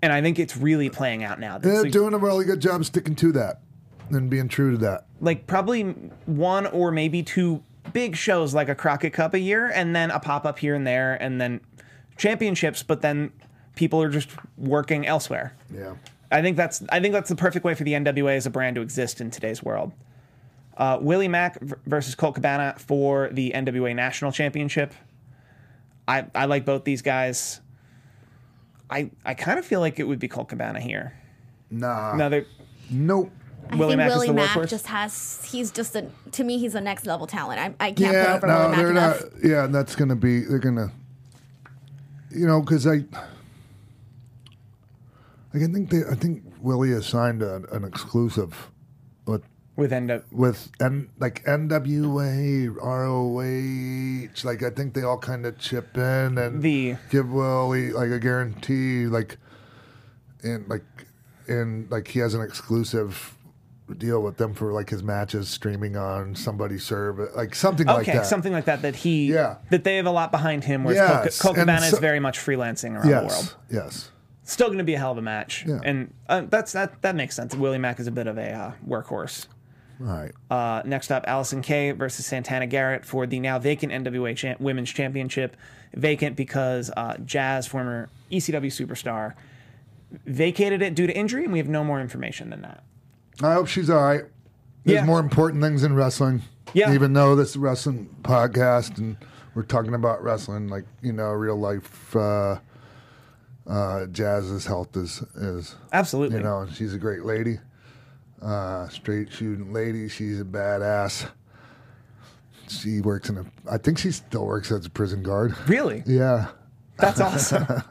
S4: and I think it's really playing out now.
S3: They're
S4: like,
S3: doing a really good job sticking to that and being true to that.
S4: like probably one or maybe two big shows like a Crockett Cup a year, and then a pop up here and there, and then championships. But then people are just working elsewhere.
S3: Yeah.
S4: I think that's I think that's the perfect way for the NWA as a brand to exist in today's world. Uh, Willie Mack versus Colt Cabana for the NWA National Championship. I I like both these guys. I I kind of feel like it would be Colt Cabana here.
S3: Nah.
S4: Another
S3: Nope.
S5: I
S4: Willie
S5: think
S4: Mack is
S5: Willie
S4: the
S5: Mack
S4: workhorse?
S5: just has. He's just a. To me, he's a next level talent. I, I can't
S3: Yeah,
S5: put over
S3: no,
S5: Willie Mack
S3: they're
S5: enough.
S3: not. Yeah, that's going to be. They're going to. You know, because I. Like I think they. I think Willie has signed a, an exclusive with
S4: with NW.
S3: with N, like NWA, ROH. Like I think they all kind of chip in and
S4: The-
S3: give Willie like a guarantee, like and like and like he has an exclusive deal with them for like his matches streaming on somebody's service, like something like that.
S4: Okay, something like that. That he
S3: Yeah.
S4: that they have a lot behind him. Whereas
S3: Yes,
S4: Cabana
S3: so-
S4: is very much freelancing around the world.
S3: Yes, yes.
S4: Still going to be a hell of a match,
S3: Yeah.
S4: and uh, that's that. That makes sense. Willie Mack is a bit of a uh, workhorse.
S3: All right.
S4: Uh, next up, Allysin Kay versus Santana Garrett for the now vacant NWA Women's Championship. Vacant because uh, Jazz, former ECW superstar, vacated it due to injury, and we have no more information than that.
S3: I hope she's all right. There's
S4: Yeah.
S3: more important things in wrestling.
S4: Yeah.
S3: Even though this is a wrestling podcast and we're talking about wrestling, like you know, real life. Uh, uh, Jazz's health is is
S4: Absolutely.
S3: you know, and she's a great lady, uh, straight shooting lady. She's a badass. She works in a. I think she still works as a prison guard.
S4: Really?
S3: Yeah.
S4: That's awesome.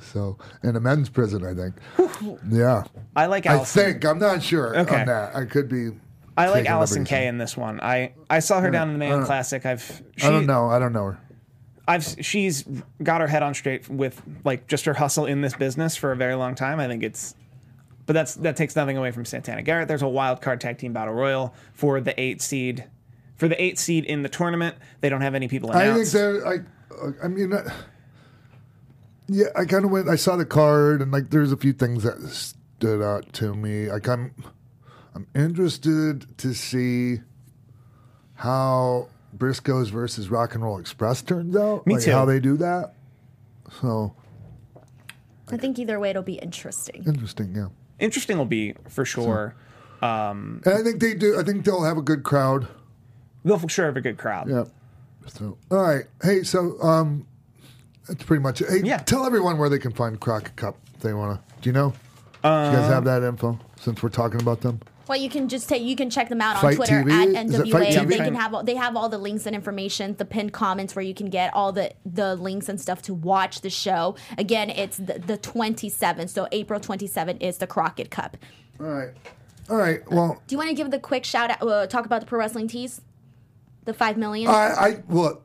S3: So in a men's prison, I think. yeah.
S4: I like
S3: I think I'm not sure
S4: Okay.
S3: on that. I could be.
S4: I like
S3: Allysin.
S4: Kay in this one. I, I saw her down in the Man Classic. I've she,
S3: I don't know. I don't know her.
S4: I've she's got her head on straight with like just her hustle in this business for a very long time. I think it's, but that's that takes nothing away from Santana Garrett. There's a wild card tag team battle royal for the eight seed, for the eight seed in the tournament. They don't have any people announced.
S3: I think they're. I. I mean. uh, Yeah, I kind of went. I saw the card, and like, there's a few things that stood out to me. I kind, I'm interested to see how Briscoes versus Rock and Roll Express turns out.
S4: Me
S3: like
S4: too.
S3: How they do that. So
S5: I think either way it'll be interesting.
S3: interesting, yeah.
S4: Interesting will be for sure.
S3: And I think they do. I think they'll have a good crowd.
S4: They'll for sure have a good crowd.
S3: Yeah. So, all right. Hey, so um, that's pretty much it. Hey,
S4: Yeah.
S3: tell everyone where they can find Crockett Cup. If they want to. Do you know? do you guys have that info? Since we're talking about them.
S5: Well, you can just take you can check them out on Twitter
S3: TV?
S5: at
S3: Fight
S5: NWA. They can have all, they have all the links and information, the pinned comments where you can get all the the links and stuff to watch the show. Again, it's the, the 27th, so April 27th is the Crockett Cup.
S3: All right. All right. Well,
S5: Do you want to give the quick shout out? Uh, talk about the pro wrestling tees, the five million.
S3: I, I look,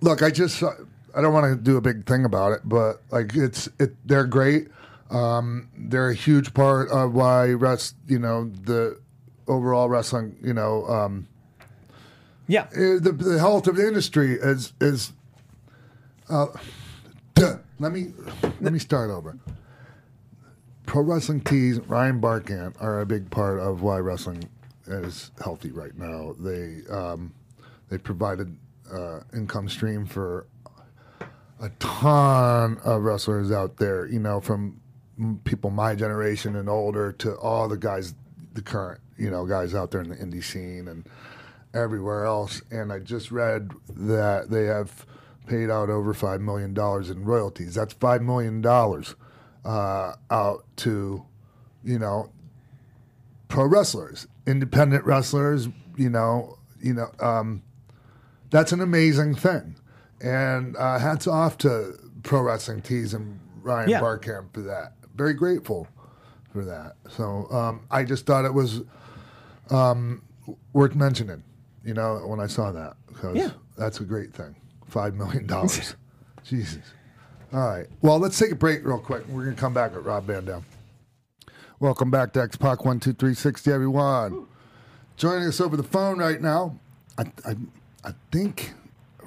S3: look. I just, saw- I don't want to do a big thing about it, but like it's, it. They're great. Um, they're a huge part of why rest. You know the overall wrestling. You know, um,
S4: Yeah.
S3: eh, the, the health of the industry is is. Uh. Let me let me start over. Pro wrestling tees, Ryan Barkan are a big part of why wrestling is healthy right now. They um, they provided uh, income stream for a ton of wrestlers out there. You know, from people my generation and older to all the guys, the current you know guys out there in the indie scene and everywhere else. And I just read that they have paid out over five million dollars in royalties. That's five million dollars uh, out to you know pro wrestlers, independent wrestlers. You know, you know, um, that's an amazing thing. And uh, hats off to Pro Wrestling Tees and Ryan
S4: Yeah.
S3: Barkan for that. Very grateful for that. So um, I just thought it was um, worth mentioning. You know, when I saw that, because
S4: Yeah.
S3: that's a great thing. Five million dollars. Jesus. All right. Well, let's take a break real quick. We're gonna come back with Rob Van Dam. Welcome back to X Pac One Two Three Sixty, everyone. Joining us over the phone right now, I I, I think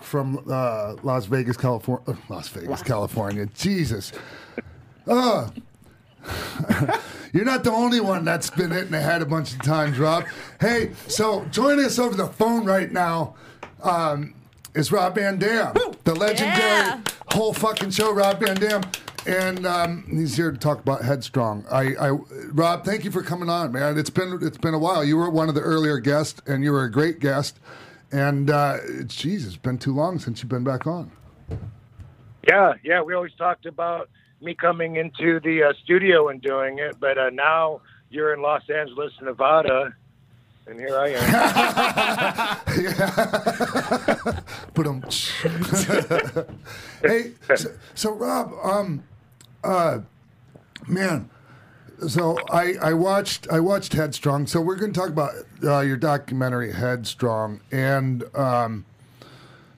S3: from uh, Las Vegas, California. Las Vegas, California. Jesus. Uh, you're not the only one that's been hit in the head a bunch of times, Rob. Hey, so join us over the phone right now um, is Rob Van Dam, the legendary
S5: Yeah.
S3: whole fucking show, Rob Van Dam. And um, he's here to talk about Headstrong. I, I, Rob, thank you for coming on, man. It's been it's been a while. You were one of the earlier guests, and you were a great guest. And uh, it's, geez, it's been too long since you've been back on.
S6: Yeah, yeah. We always talked about me coming into the uh, studio and doing it, but uh, now you're in Los Angeles, Nevada, and here I am.
S3: But um, hey, so, so Rob, um, uh, man, so I I watched I watched Headstrong. So we're going to talk about uh, your documentary Headstrong, and um,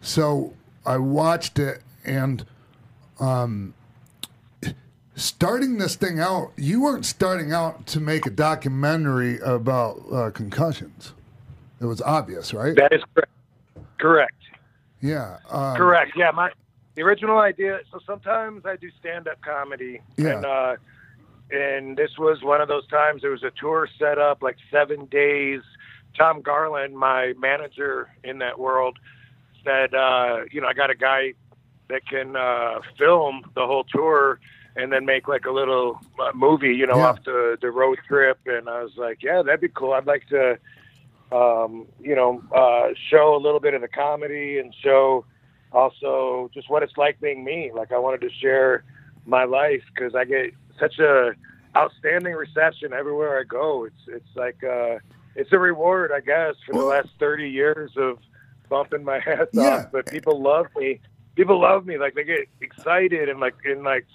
S3: so I watched it, and um, starting this thing out, you weren't starting out to make a documentary about uh, concussions. It was obvious, right?
S6: that is correct. Correct.
S3: Yeah. Um,
S6: Correct. Yeah, my the original idea. So sometimes I do stand up comedy,
S3: Yeah.
S6: and uh, and this was one of those times. There was a tour set up, like seven days. Tom Garland, my manager in that world, said, uh, you know, I got a guy that can uh, film the whole tour and then make like a little uh, movie, you know,
S3: Yeah.
S6: off the the road trip. And I was like, yeah, that'd be cool. I'd like to um, you know, uh, show a little bit of the comedy and show also just what it's like being me. Like I wanted to share my life because I get such a outstanding reception everywhere I go. It's it's like uh, it's a reward, I guess, for the last thirty years of bumping my ass
S3: Yeah.
S6: off. But people love me. People love me. Like they get excited and like and like.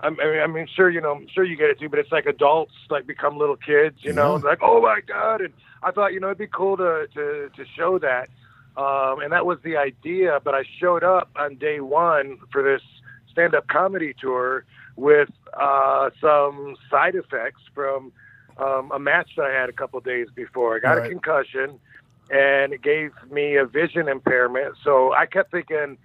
S6: I'm- I mean, I mean, sure, you know, I'm sure you get it too, but it's like adults like become little kids, you know,
S3: Yeah.
S6: like, oh my god! And I thought, you know, it'd be cool to to to show that, um, and that was the idea. But I showed up on day one for this stand-up comedy tour with uh, some side effects from um, a match that I had a couple days before. I got
S3: Right.
S6: a concussion, and it gave me a vision impairment. So I kept thinking.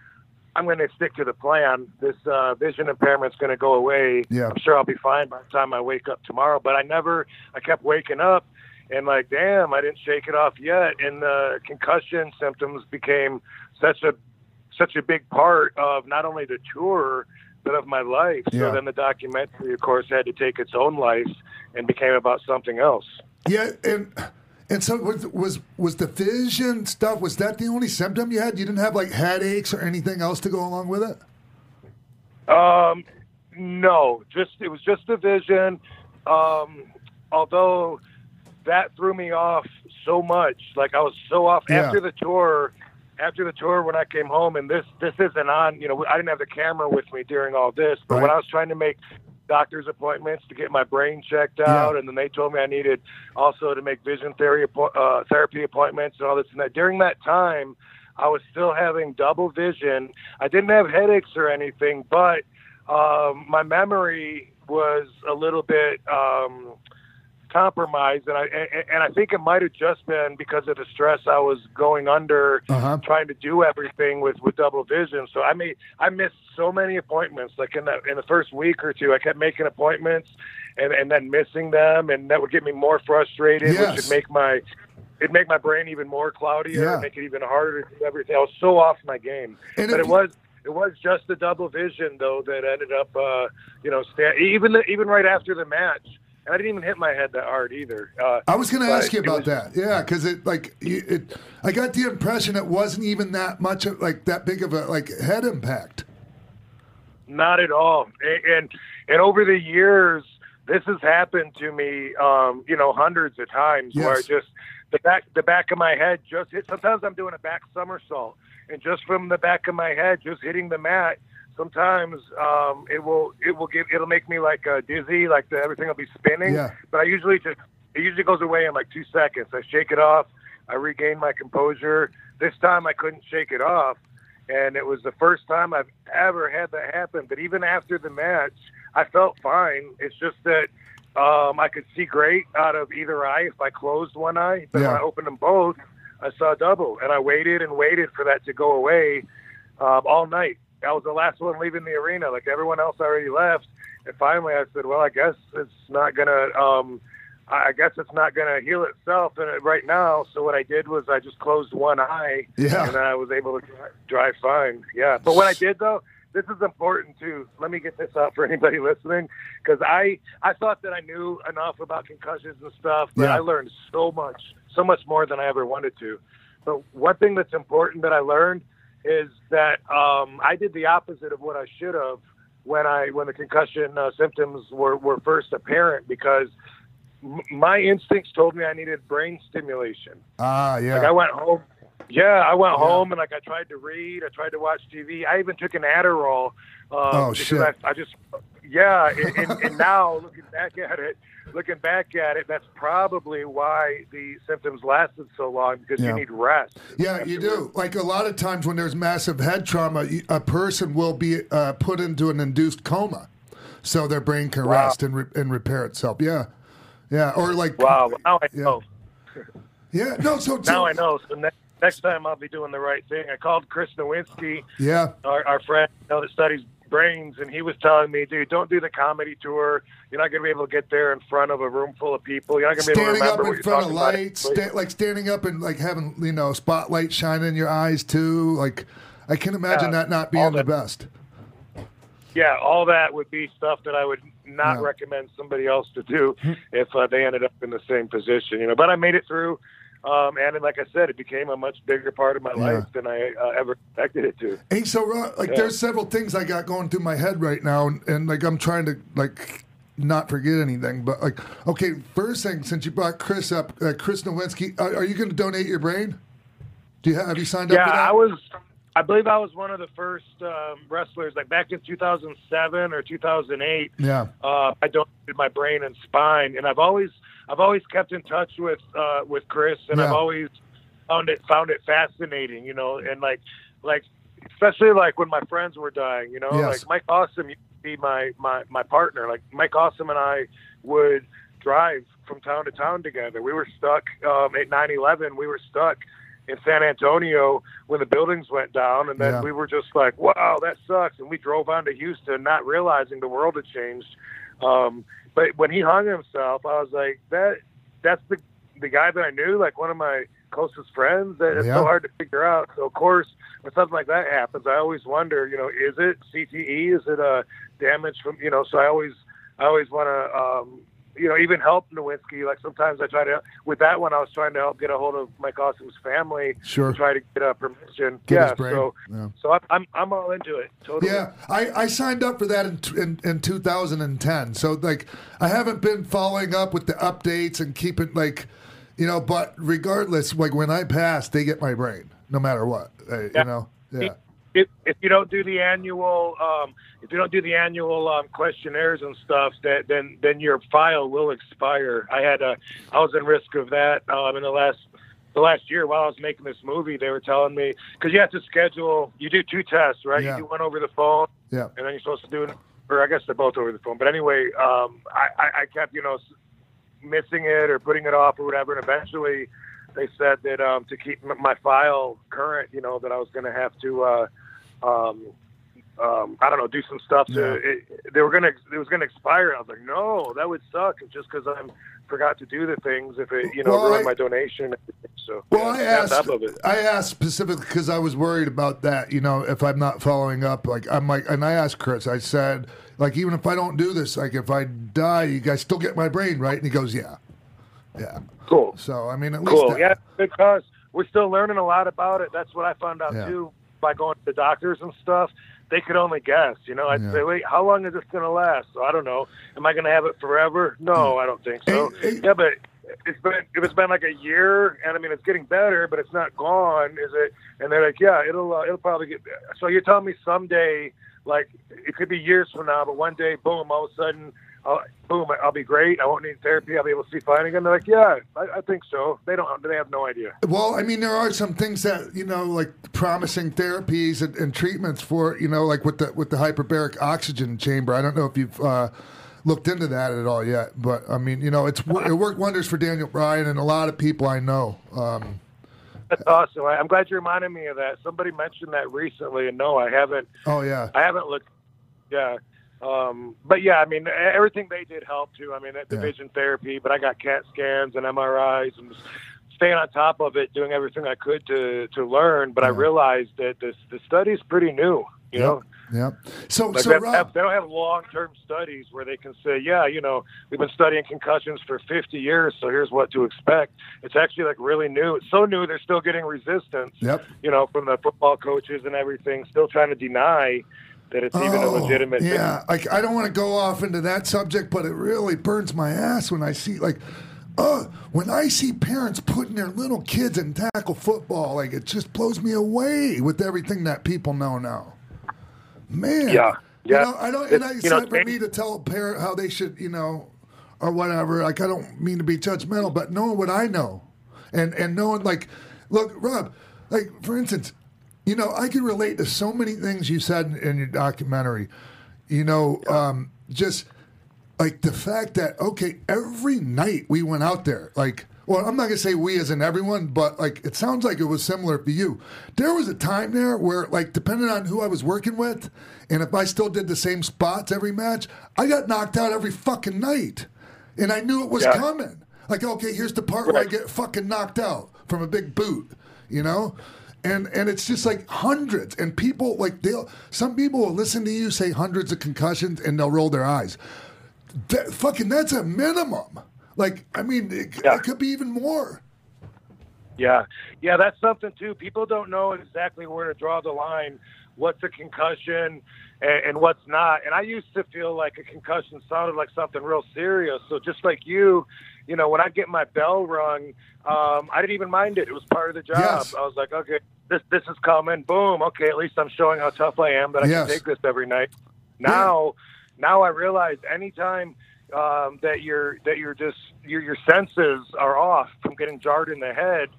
S6: I'm going to stick to the plan. This uh, vision impairment's going to go away.
S3: Yeah.
S6: I'm sure I'll be fine by the time I wake up tomorrow. But I never, I kept waking up and like, damn, I didn't shake it off yet. And the concussion symptoms became such a, such a big part of not only the tour, but of my life.
S3: Yeah.
S6: So then the documentary, of course, had to take its own life and became about something else.
S3: Yeah, and and so was was was the vision stuff? Was that the only symptom you had? You didn't have like headaches or anything else to go along with it?
S6: Um, no, just it was just the vision. Um, although that threw me off so much, like I was so off
S3: Yeah.
S6: after the tour. After the tour, when I came home, and this this isn't on. You know, I didn't have the camera with me during all this, but when I was trying to make doctor's appointments to get my brain checked out,
S3: Yeah.
S6: and then they told me I needed also to make vision therapy uh, therapy appointments and all this and that. During that time, I was still having double vision. I didn't have headaches or anything, but um, my memory was a little bit um, compromised, and I and, I think it might have just been because of the stress I was going under,
S3: Uh-huh.
S6: trying to do everything with with double vision. So I made I missed so many appointments. Like in the in the first week or two, I kept making appointments, and and then missing them, and that would get me more frustrated,
S3: Yes.
S6: which would make my it'd make my brain even more cloudier,
S3: Yeah.
S6: and make it even harder to do everything. I was so off my game,
S3: And
S6: but it was it was just the double vision though that ended up, uh, you know, even the, even right after the match, and I didn't even hit my head that hard either. Uh,
S3: I was going to ask you about
S6: was-
S3: that. Yeah, because it like it. I got the impression it wasn't even that much of like that big of a like head impact.
S6: Not at all. And and over the years, this has happened to me, um, you know, hundreds of times where I just the back the back of my head just hit. Sometimes I'm doing a back somersault, and just from the back of my head, just hitting the mat. Sometimes um, it will it will give it'll make me like uh, dizzy, like the, everything will be spinning.
S3: Yeah.
S6: But I usually just it usually goes away in like two seconds. I shake it off. I regain my composure. This time I couldn't shake it off and it was the first time I've ever had that happen. But even after the match, I felt fine. It's just that um, I could see great out of either eye if I closed one eye, but
S3: Yeah.
S6: when I opened them both, I saw double, and I waited and waited for that to go away um, all night. I was the last one leaving the arena, like everyone else already left. And finally, I said, "Well, I guess it's not gonna." Um, I guess it's not going to heal itself and right now. So what I did was I just closed one eye,
S3: Yeah.
S6: and I was able to dri- drive fine. Yeah, but what I did though, this is important too. Let me get this out for anybody listening, because I I thought that I knew enough about concussions and stuff, but
S3: Yeah.
S6: I learned so much, so much more than I ever wanted to. But one thing that's important that I learned is that um, I did the opposite of what I should have when I when the concussion uh, symptoms were, were first apparent because m- my instincts told me I needed brain stimulation.
S3: Ah, yeah.
S6: Like I went home. Yeah, I went
S3: Yeah.
S6: home and like I tried to read. I tried to watch TV. I even took an Adderall. Um,
S3: Oh, shit.
S6: I, I just, yeah. And, and, and now looking back at it, looking back at it, that's probably why the symptoms lasted so long because
S3: Yeah.
S6: you need rest.
S3: Yeah, you do. Like a lot of times when there's massive head trauma, a person will be uh, put into an induced coma, so their brain can
S6: Wow.
S3: rest and, re- and repair itself. Yeah, yeah. Or like
S6: Wow. Now I
S3: Yeah.
S6: know.
S3: Yeah, no. So,
S6: Now I know. So ne- next time I'll be doing the right thing. I called Chris Nowinski.
S3: Yeah,
S6: our, our friend you know, that studies brains, and he was telling me, dude, don't do the comedy tour. You're not going to be able to get there in front of a room full of people. You're not going to be able to
S3: standing up
S6: remember what
S3: in front of lights, sta- like standing up and like having you know spotlight shining in your eyes too. Like I can imagine
S6: Yeah,
S3: that not being the best.
S6: yeah, all that would be stuff that I would not
S3: Yeah.
S6: recommend somebody else to do if uh, they ended up in the same position. You know, but I made it through. Um, and like I said, it became a much bigger part of my
S3: Yeah.
S6: life than I uh, ever expected it to.
S3: Hey, so Ron, like,
S6: Yeah.
S3: there's several things I got going through my head right now, and, and like I'm trying to like not forget anything. But like, okay, first thing, since you brought Chris up, uh, Chris Nowinski, are, are you going to donate your brain? Do you have, have you signed
S6: Yeah,
S3: up for that?
S6: I was. I believe I was one of the first um, wrestlers, like back in 2007 or 2008.
S3: Yeah,
S6: uh, I donated my brain and spine, and I've always I've always kept in touch with uh, with Chris, and I've always found it found it fascinating, you know, and like like especially like when my friends were dying, you know,
S3: Yes.
S6: like Mike Awesome used to be my my my partner. Like Mike Awesome and I would drive from town to town together. We were stuck um, at 9/11. We were stuck in San Antonio when the buildings went down, and then
S3: Yeah.
S6: we were just like, "Wow, that sucks," and we drove on to Houston, not realizing the world had changed. Um, but when he hung himself, I was like, "That that's the the guy that I knew, like one of my closest friends. That it's
S3: Yeah.
S6: so hard to figure out." So of course, when something like that happens, I always wonder, you know, is it CTE? Is it a damage from you know? So I always I always want to. Um, you know, even help Nowinski. Like sometimes I try to. With that one, I was trying to help get a hold of Mike Awesome's family.
S3: Sure.
S6: To try to get a permission.
S3: Get
S6: yeah. So,
S3: Yeah.
S6: so I'm, I'm all into it. Totally.
S3: Yeah, I, I signed up for that in, in in 2010. So like, I haven't been following up with the updates and keep it like, you know. But regardless, like when I pass, they get my brain, no matter what. uh,
S6: Yeah.
S3: You know. Yeah.
S6: If, if you don't do the annual, um, if you don't do the annual um, questionnaires and stuff, that then then your file will expire. I had a, I was in risk of that um, in the last the last year while I was making this movie. They were telling me because you have to schedule. You do two tests, right?
S3: Yeah.
S6: You do one over the phone,
S3: Yeah.
S6: and then you're supposed to do it, or I guess they're both over the phone. But anyway, um, I, I, I kept, you know, missing it or putting it off or whatever. And eventually they said that um, to keep my file current, you know, that I was going to have to, uh, um, um, I don't know, do some stuff to,
S3: Yeah.
S6: it, they were going to, it was going to expire. I was like, no, that would suck just because I forgot to do the things if it, you know,
S3: Well,
S6: ruined
S3: I-
S6: my donation. So,
S3: Well,
S6: yeah,
S3: I asked. I asked specifically because I was worried about that. You know, if I'm not following up, like I'm like, and I asked Chris. I said, like, even if I don't do this, like, if I die, you guys still get my brain, right? And he goes, yeah, yeah.
S6: Cool.
S3: So I mean, at least
S6: Cool.
S3: that-
S6: Yeah, because we're still learning a lot about it. That's what I found out
S3: Yeah.
S6: too by going to the doctors and stuff. They could only guess. You know, I'd
S3: Yeah.
S6: say, wait, how long is this going to last? So I don't know. Am I going to have it forever? No, hmm. I don't think eh, so.
S3: Hey, hey.
S6: Yeah, but it's been if it's been like a year, and I mean it's getting better, but it's not gone, is it? And they're like, yeah, it'll uh, it'll probably get. So you're telling me someday, like it could be years from now, but one day, boom, all of a sudden. I'll, boom! I'll be great. I won't need therapy. I'll be able to see fine again. They're like, yeah, I, I think so. They don't. They have no idea.
S3: Well, I mean, there are some things that you know, like promising therapies and, and treatments for you know, like with the with the hyperbaric oxygen chamber. I don't know if you've uh, looked into that at all yet, but I mean, you know, it's it worked wonders for Daniel Bryan and a lot of people I know. Um,
S6: That's awesome. I, I'm glad you reminded me of that. Somebody mentioned that recently, and no, I haven't.
S3: oh yeah,
S6: I haven't looked. Yeah. Um, but yeah, I mean, everything they did helped too. I mean, that
S3: Yeah.
S6: division therapy, but I got CAT scans and MRIs and staying on top of it, doing everything I could to to learn. But I realized that this the study's pretty new. You know,
S3: yep. So
S6: like
S3: so
S6: they,
S3: Rob,
S6: they don't have long term studies where they can say, yeah, you know, we've been studying concussions for 50 years, so here's what to expect. It's actually like really new. It's so new they're still getting resistance.
S3: Yep.
S6: You know, from the football coaches and everything, still trying to deny that it's even a
S3: Oh,
S6: legitimate thing.
S3: Yeah, like I don't want to go off into that subject, but it really burns my ass when I see like, uh, when I see parents putting their little kids in tackle football. Like it just blows me away with everything that people know now. Man,
S6: Yeah,
S3: You
S6: yeah.
S3: know, I don't, and I,
S6: It's-
S3: it's
S6: you know,
S3: not for me to tell a parent how they should, you know, or whatever. Like I don't mean to be judgmental, but knowing what I know, and and knowing like, look, Rob, like for instance, you know, I can relate to so many things you said in your documentary. You know, um, just like the fact that okay, every night we went out there, like. Well, I'm not gonna say we as in everyone, but like it sounds like it was similar for you. There was a time there where, like, depending on who I was working with, and if I still did the same spots every match, I got knocked out every fucking night, and I knew it was
S6: Yeah.
S3: coming. Like, okay, here's the part where I get fucking knocked out from a big boot, you know, and and it's just like hundreds, and people like they'll some people will listen to you say hundreds of concussions and they'll roll their eyes. That, fucking, that's a minimum. Like, I mean, it,
S6: Yeah.
S3: it could be even more.
S6: Yeah, yeah, that's something too. People don't know exactly where to draw the line. What's a concussion and, and what's not? And I used to feel like a concussion sounded like something real serious. So just like you, you know, when I get my bell rung, um, I didn't even mind it. It was part of the job.
S3: Yes.
S6: I was like, okay, this this is coming. Boom. Okay, at least I'm showing how tough I am that I
S3: Yes.
S6: can take this every night. Now, now I realize anytime um, that you're that you're just your your senses are off from getting jarred in the head.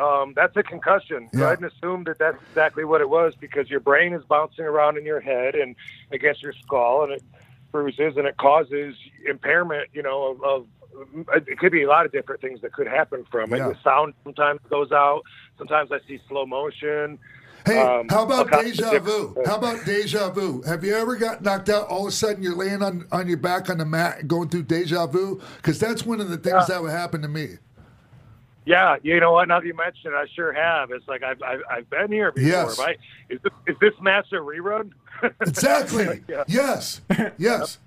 S6: Um, that's a concussion.
S3: Yeah.
S6: I didn't assume that that's exactly what it was because your brain is bouncing around in your head and against your skull, and it bruises and it causes impairment, you know, of, of it could be a lot of different things that could happen from it.
S3: Yeah.
S6: The sound sometimes goes out. Sometimes I see slow motion.
S3: Hey,
S6: Um,
S3: how about
S6: all kinds of
S3: deja vu? How about deja vu? Have you ever got knocked out? All of a sudden, you're laying on, on your back on the mat and going through deja vu? Because that's one of the things
S6: Yeah.
S3: that would happen to me.
S6: Yeah, you know what? Now that you mention it, I sure have. It's like I've I've, I've been here before.
S3: Yes.
S6: Right? Is this, is this match a rerun?
S3: Exactly.
S6: Yeah.
S3: Yes. Yes.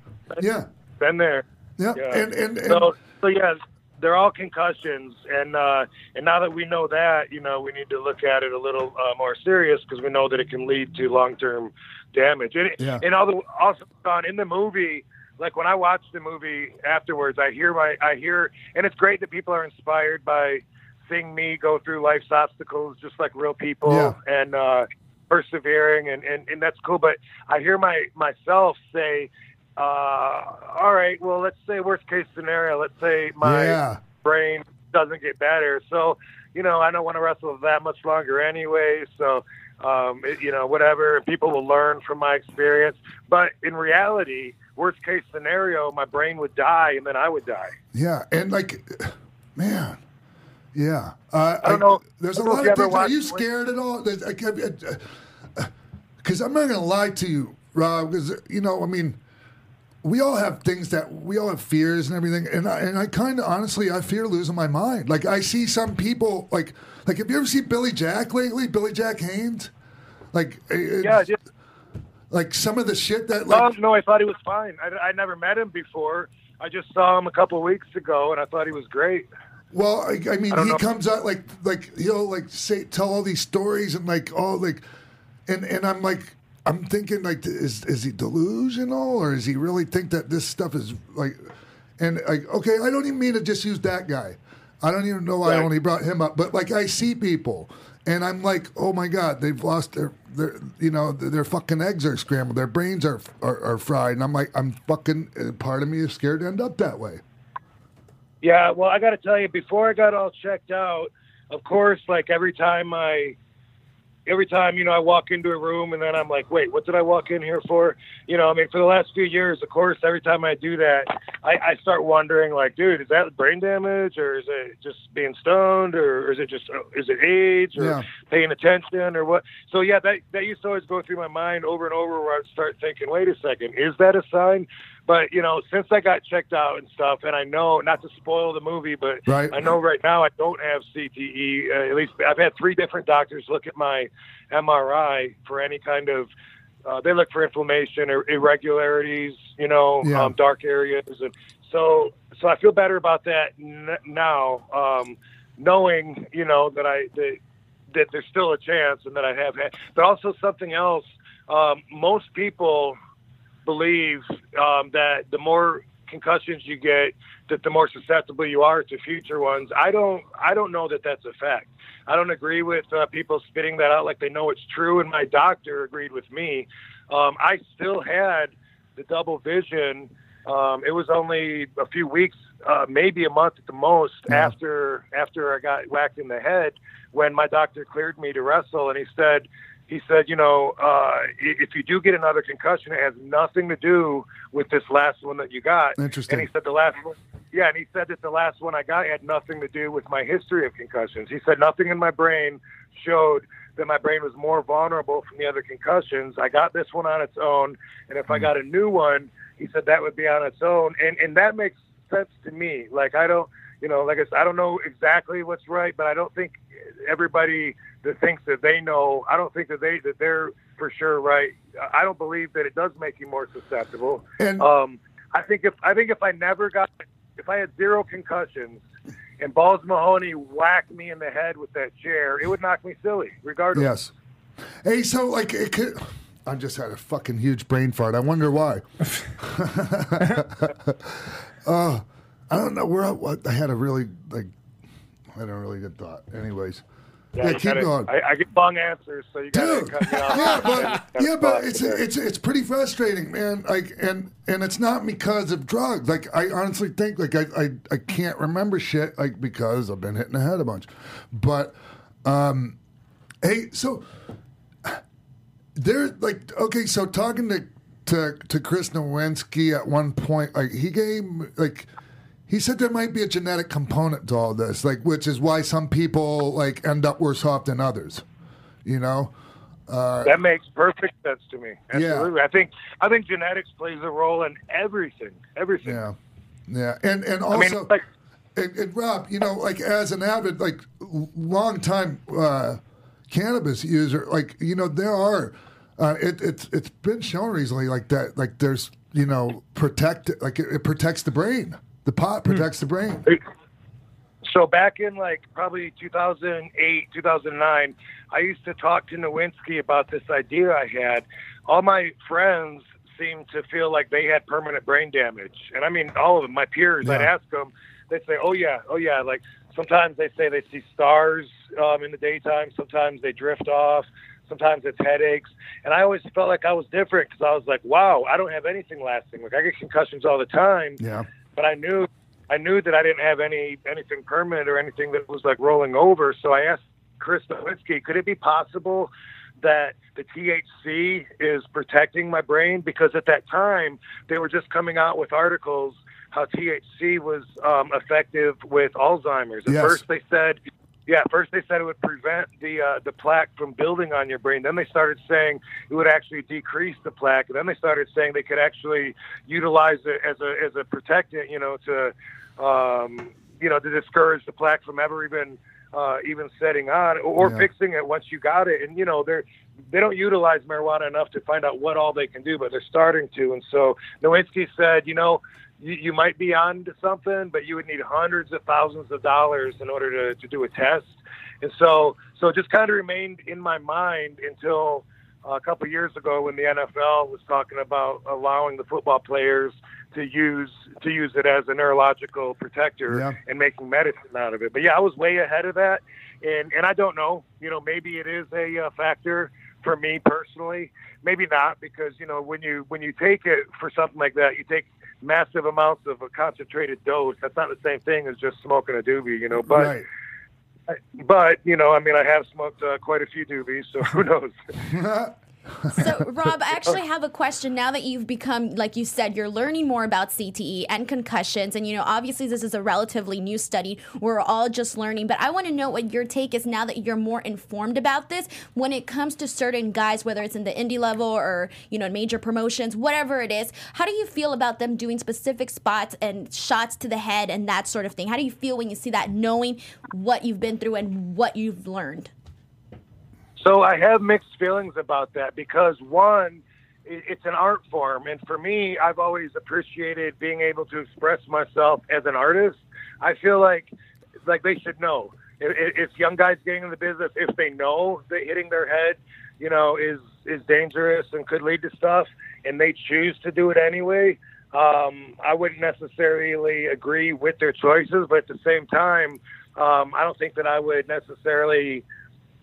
S3: Yeah.
S6: been there.
S3: Yeah.
S6: Yeah.
S3: And, and, and
S6: so, so yeah, they're all concussions, and uh, and now that we know that, you know, we need to look at it a little uh, more serious because we know that it can lead to long term damage. And,
S3: Yeah.
S6: and although also Don, in the movie, like when I watch the movie afterwards, I hear my I hear, and it's great that people are inspired by seeing me go through life's obstacles just like real people,
S3: Yeah.
S6: and uh, persevering, and, and and that's cool. But I hear my myself say. Uh, all right. Well, let's say worst case scenario. Let's say my
S3: Yeah.
S6: brain doesn't get better. So, you know, I don't want to wrestle that much longer anyway. So, um, it, you know, whatever. People will learn from my experience. But in reality, worst case scenario, my brain would die and then I would die.
S3: Yeah, and like, man, yeah. Uh,
S6: I don't know-
S3: There's
S6: I
S3: a
S6: don't know
S3: lot of things. Are you scared at all? Because I'm not going to lie to you, Rob. Because you know, I mean, we all have things that we all have fears and everything. And I, and I kind of honestly, I fear losing my mind. Like I see some people, like like have you ever seen Billy Jack lately? Billy Jack Haynes. Like
S6: Yeah. Just,
S3: like some of the shit that like
S6: um, no, I thought he was fine. I, I never met him before. I just saw him a couple weeks ago and I thought he was great.
S3: Well, I, I mean,
S6: I
S3: he
S6: know.
S3: comes out like like he'll like say tell all these stories and like all like, and and I'm like I'm thinking like is is he delusional or does he really think that this stuff is like, and like okay, I don't even mean to just use that guy. I don't even know why I only brought him up, but like I see people and I'm like, oh my god, they've lost their their you know their, their fucking eggs are scrambled, their brains are, are are fried, and I'm like I'm fucking uh, part of me is scared to end up that way.
S6: Yeah, well, I got to tell you, before I got all checked out, of course, like every time I, every time you know I walk into a room and then I'm like, wait, what did I walk in here for? You know, I mean, for the last few years, of course, every time I do that, I, I start wondering, like, dude, is that brain damage or is it just being stoned or, is it just uh, is it age or
S3: Yeah.
S6: paying attention or what? So yeah, that that used to always go through my mind over and over, where I'd start thinking, wait a second, is that a sign? But you know, since I got checked out and stuff, and I know not to spoil the movie, but
S3: Right.
S6: I know right now I don't have CTE. Uh, at least I've had three different doctors look at my MRI for any kind of. Uh, they look for inflammation or irregularities, you know,
S3: Yeah.
S6: um, dark areas, and so so I feel better about that n- now, um, knowing you know that I that, that there's still a chance and that I have had, but also something else. Um, most people believe um, that the more concussions you get, that the more susceptible you are to future ones. I don't. I don't know that that's a fact. I don't agree with uh, people spitting that out like they know it's true. And my doctor agreed with me. Um, I still had the double vision. Um, it was only a few weeks, uh, maybe a month at the most,
S3: Yeah.
S6: after after I got whacked in the head, when my doctor cleared me to wrestle, and he said, he said, you know, uh, if you do get another concussion, it has nothing to do with this last one that you got.
S3: Interesting.
S6: And he said the last one, yeah, and he said that the last one I got had nothing to do with my history of concussions. He said nothing in my brain showed that my brain was more vulnerable from the other concussions. I got this one on its own, and if I got a new one, he said that would be on its own, and and that makes sense to me. Like I don't, you know, like I said, I don't know exactly what's right, but I don't think everybody that thinks that they know, I don't think that they that they're for sure right. I don't believe that it does make you more susceptible.
S3: And-
S6: um, I think if I think if I never got, if I had zero concussions. And Balls Mahoney whacked me in the head with that chair. It would knock me silly, regardless.
S3: Yes. Hey, so like it could. I just had a fucking huge brain fart. I wonder why. uh, I don't know where I, I had a really like. I had a really good thought. Anyways, yeah,
S6: you
S3: keep
S6: gotta-
S3: going.
S6: I, I get long answers, so you gotta
S3: Dude,
S6: cut me off.
S3: yeah, but yeah, but it's it's it's pretty frustrating, man. Like, and and it's not because of drugs. Like, I honestly think like I I, I can't remember shit like because I've been hitting the head a bunch. But, um, hey, so there like okay, so talking to to to Chris Nowinski at one point, like he gave like he said there might be a genetic component to all this, like which is why some people like end up worse off than others. You know,
S6: That makes perfect sense to me. Absolutely. I think I think genetics plays a role in everything. Everything.
S3: yeah, yeah, and and
S6: I mean,
S3: also.
S6: like,
S3: And, and Rob, you know, like as an avid, like long time uh, cannabis user, like you know, there are. Uh, it, it's it's been shown recently, like that, like there's you know protect, like it, it protects the brain. The pot protects the brain.
S6: So back in like probably 2008, 2009, I used to talk to Nowinski about this idea I had. All my friends seemed to feel like they had permanent brain damage, and I mean all of them. My peers, I'd ask them, they'd say, "Oh yeah, oh yeah." Like sometimes they say they see stars um, in the daytime. Sometimes they drift off. Sometimes it's headaches, and I always felt like I was different because I was like, "Wow, I don't have anything lasting. Like I get concussions all the time."
S3: Yeah,
S6: but I knew I knew that I didn't have any anything permanent or anything that was like rolling over. So I asked Chris Nowinski, could it be possible that the THC is protecting my brain? Because at that time they were just coming out with articles how THC was um, effective with Alzheimer's. At
S3: Yes.
S6: first they said. Yeah, first they said it would prevent the uh, the plaque from building on your brain. Then they started saying it would actually decrease the plaque. And then they started saying they could actually utilize it as a as a protectant, you know, to um, you know to discourage the plaque from ever even uh, even setting on or
S3: Yeah.
S6: fixing it once you got it. And you know they're they don't utilize marijuana enough to find out what all they can do, but they're starting to. And so Nowinski said, you know, you, you might be on to something, but you would need hundreds of thousands of dollars in order to, to do a test. And so, so it just kind of remained in my mind until uh, a couple of years ago when the NFL was talking about allowing the football players to use to use it as a neurological protector
S3: Yeah.
S6: and making medicine out of it. But yeah, I was way ahead of that, and and I don't know, you know, maybe it is a uh, factor for me personally. Maybe not because you know when you when you take it for something like that, you take massive amounts of a concentrated dose. That's not the same thing as just smoking a doobie, you know. But
S3: right.
S6: but you know, I mean, I have smoked uh, quite a few doobies, so who knows?
S5: So, Rob, I actually have a question now that you've become, like you said, you're learning more about CTE and concussions. And, you know, obviously this is a relatively new study. We're all just learning. But I want to know what your take is now that you're more informed about this when it comes to certain guys, whether it's in the indie level or, you know, major promotions, whatever it is. How do you feel about them doing specific spots and shots to the head and that sort of thing? How do you feel when you see that, knowing what you've been through and what you've learned?
S6: So I have mixed feelings about that because one, it's an art form, and for me, I've always appreciated being able to express myself as an artist. I feel like like they should know if, young guys getting in the business, if they know that hitting their head, you know, is is dangerous and could lead to stuff, and they choose to do it anyway. Um, I wouldn't necessarily agree with their choices, but at the same time, um, I don't think that I would necessarily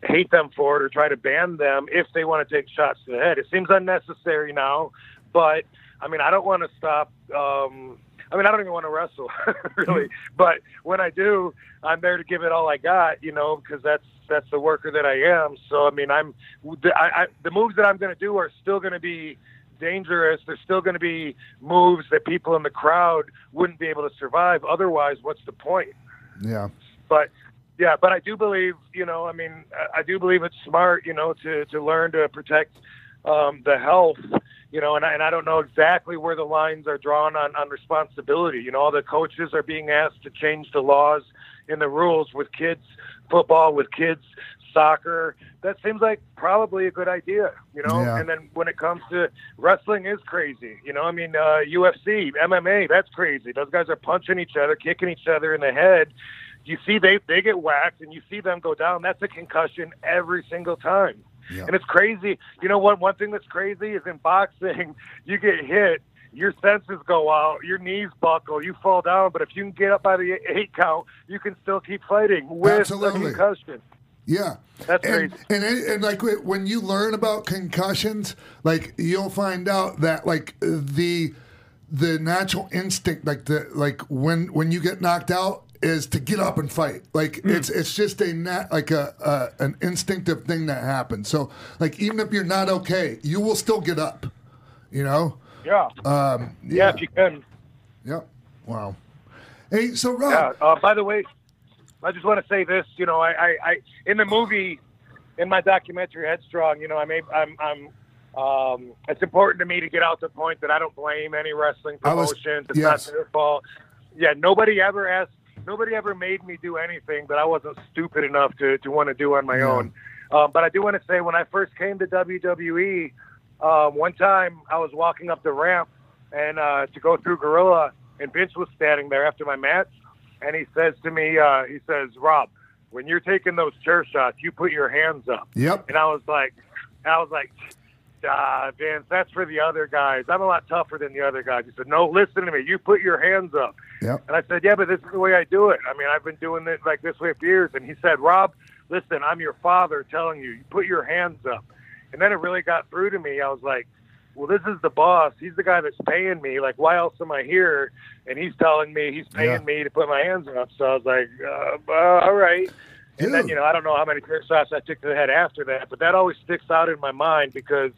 S6: hate them for it or try to ban them if they want to take shots to the head. It seems unnecessary now, but I mean, I don't want to stop. Um, I mean, I don't even want to wrestle, really. But when I do, I'm there to give it all I got, you know, because that's that's the worker that I am. So I mean, I'm I, I, the moves that I'm going to do are still going to be dangerous. There's still going to be moves that people in the crowd wouldn't be able to survive. Otherwise, what's the point?
S3: Yeah.
S6: but yeah, but I do believe, you know, I mean, I- do believe it's smart, you know, to to learn to protect um, the health, you know, and I, and I don't know exactly where the lines are drawn on on responsibility. You know, all the coaches are being asked to change the laws and the rules with kids football, with kids soccer. That seems like probably a good idea, you know.
S3: Yeah.
S6: And then when it comes to wrestling, is crazy, you know. I mean, uh, UFC, MMA, that's crazy. Those guys are punching each other, kicking each other in the head you see they they get whacked and you see them go down. That's a concussion every single time.
S3: Yeah.
S6: And it's crazy. You know what? One thing that's crazy is in boxing, you get hit, your senses go out, your knees buckle, you fall down. But if you can get up by the eight count, you can still keep fighting with
S3: Absolutely.
S6: a concussion.
S3: Yeah,
S6: That's
S3: and,
S6: crazy.
S3: and and like when you learn about concussions, like you'll find out that like the the natural instinct, like the like when when you get knocked out, is to get up and fight. Like
S6: Hmm.
S3: it's it's just a nat, like a, a an instinctive thing that happens. So like even if you're not okay, you will still get up. You know.
S6: Yeah.
S3: Um,
S6: yeah, if you can.
S3: Yep. Wow. Hey, so Rob,
S6: Yeah. Uh, by the way, I just want to say this. You know, I, I, I in the movie, in my documentary Headstrong, you know, I may, I'm, I'm. Um, it's important to me to get out the point that I don't blame any wrestling
S3: I was-
S6: promotions. it's
S3: yes.
S6: not their fault. Yeah, nobody ever asked. Nobody ever made me do anything that I wasn't stupid enough to, to want to do on my
S3: Yeah.
S6: own. Um, but I do want to say, when I first came to WWE, um, one time I was walking up the ramp and uh, to go through Gorilla, and Vince was standing there after my match, and he says to me, uh, he says, "Rob, when you're taking those chair shots, you put your hands up."
S3: Yep.
S6: And I was like, I was like, ah, Vince, that's for the other guys. I'm a lot tougher than the other guys. He said, No, listen to me. You put your hands up.
S3: Yep.
S6: And I said, Yeah, but this is the way I do it. I mean, I've been doing it like this way for years. And he said, Rob, listen, I'm your father telling you, you put your hands up. And then it really got through to me. I was like, well, this is the boss. He's the guy that's paying me. Like, why else am I here? And he's telling me he's paying
S3: Yeah.
S6: me to put my hands up. So I was like, uh, uh, all right. And then, you know, I don't know how many chair shots I took to the head after that, but that always sticks out in my mind because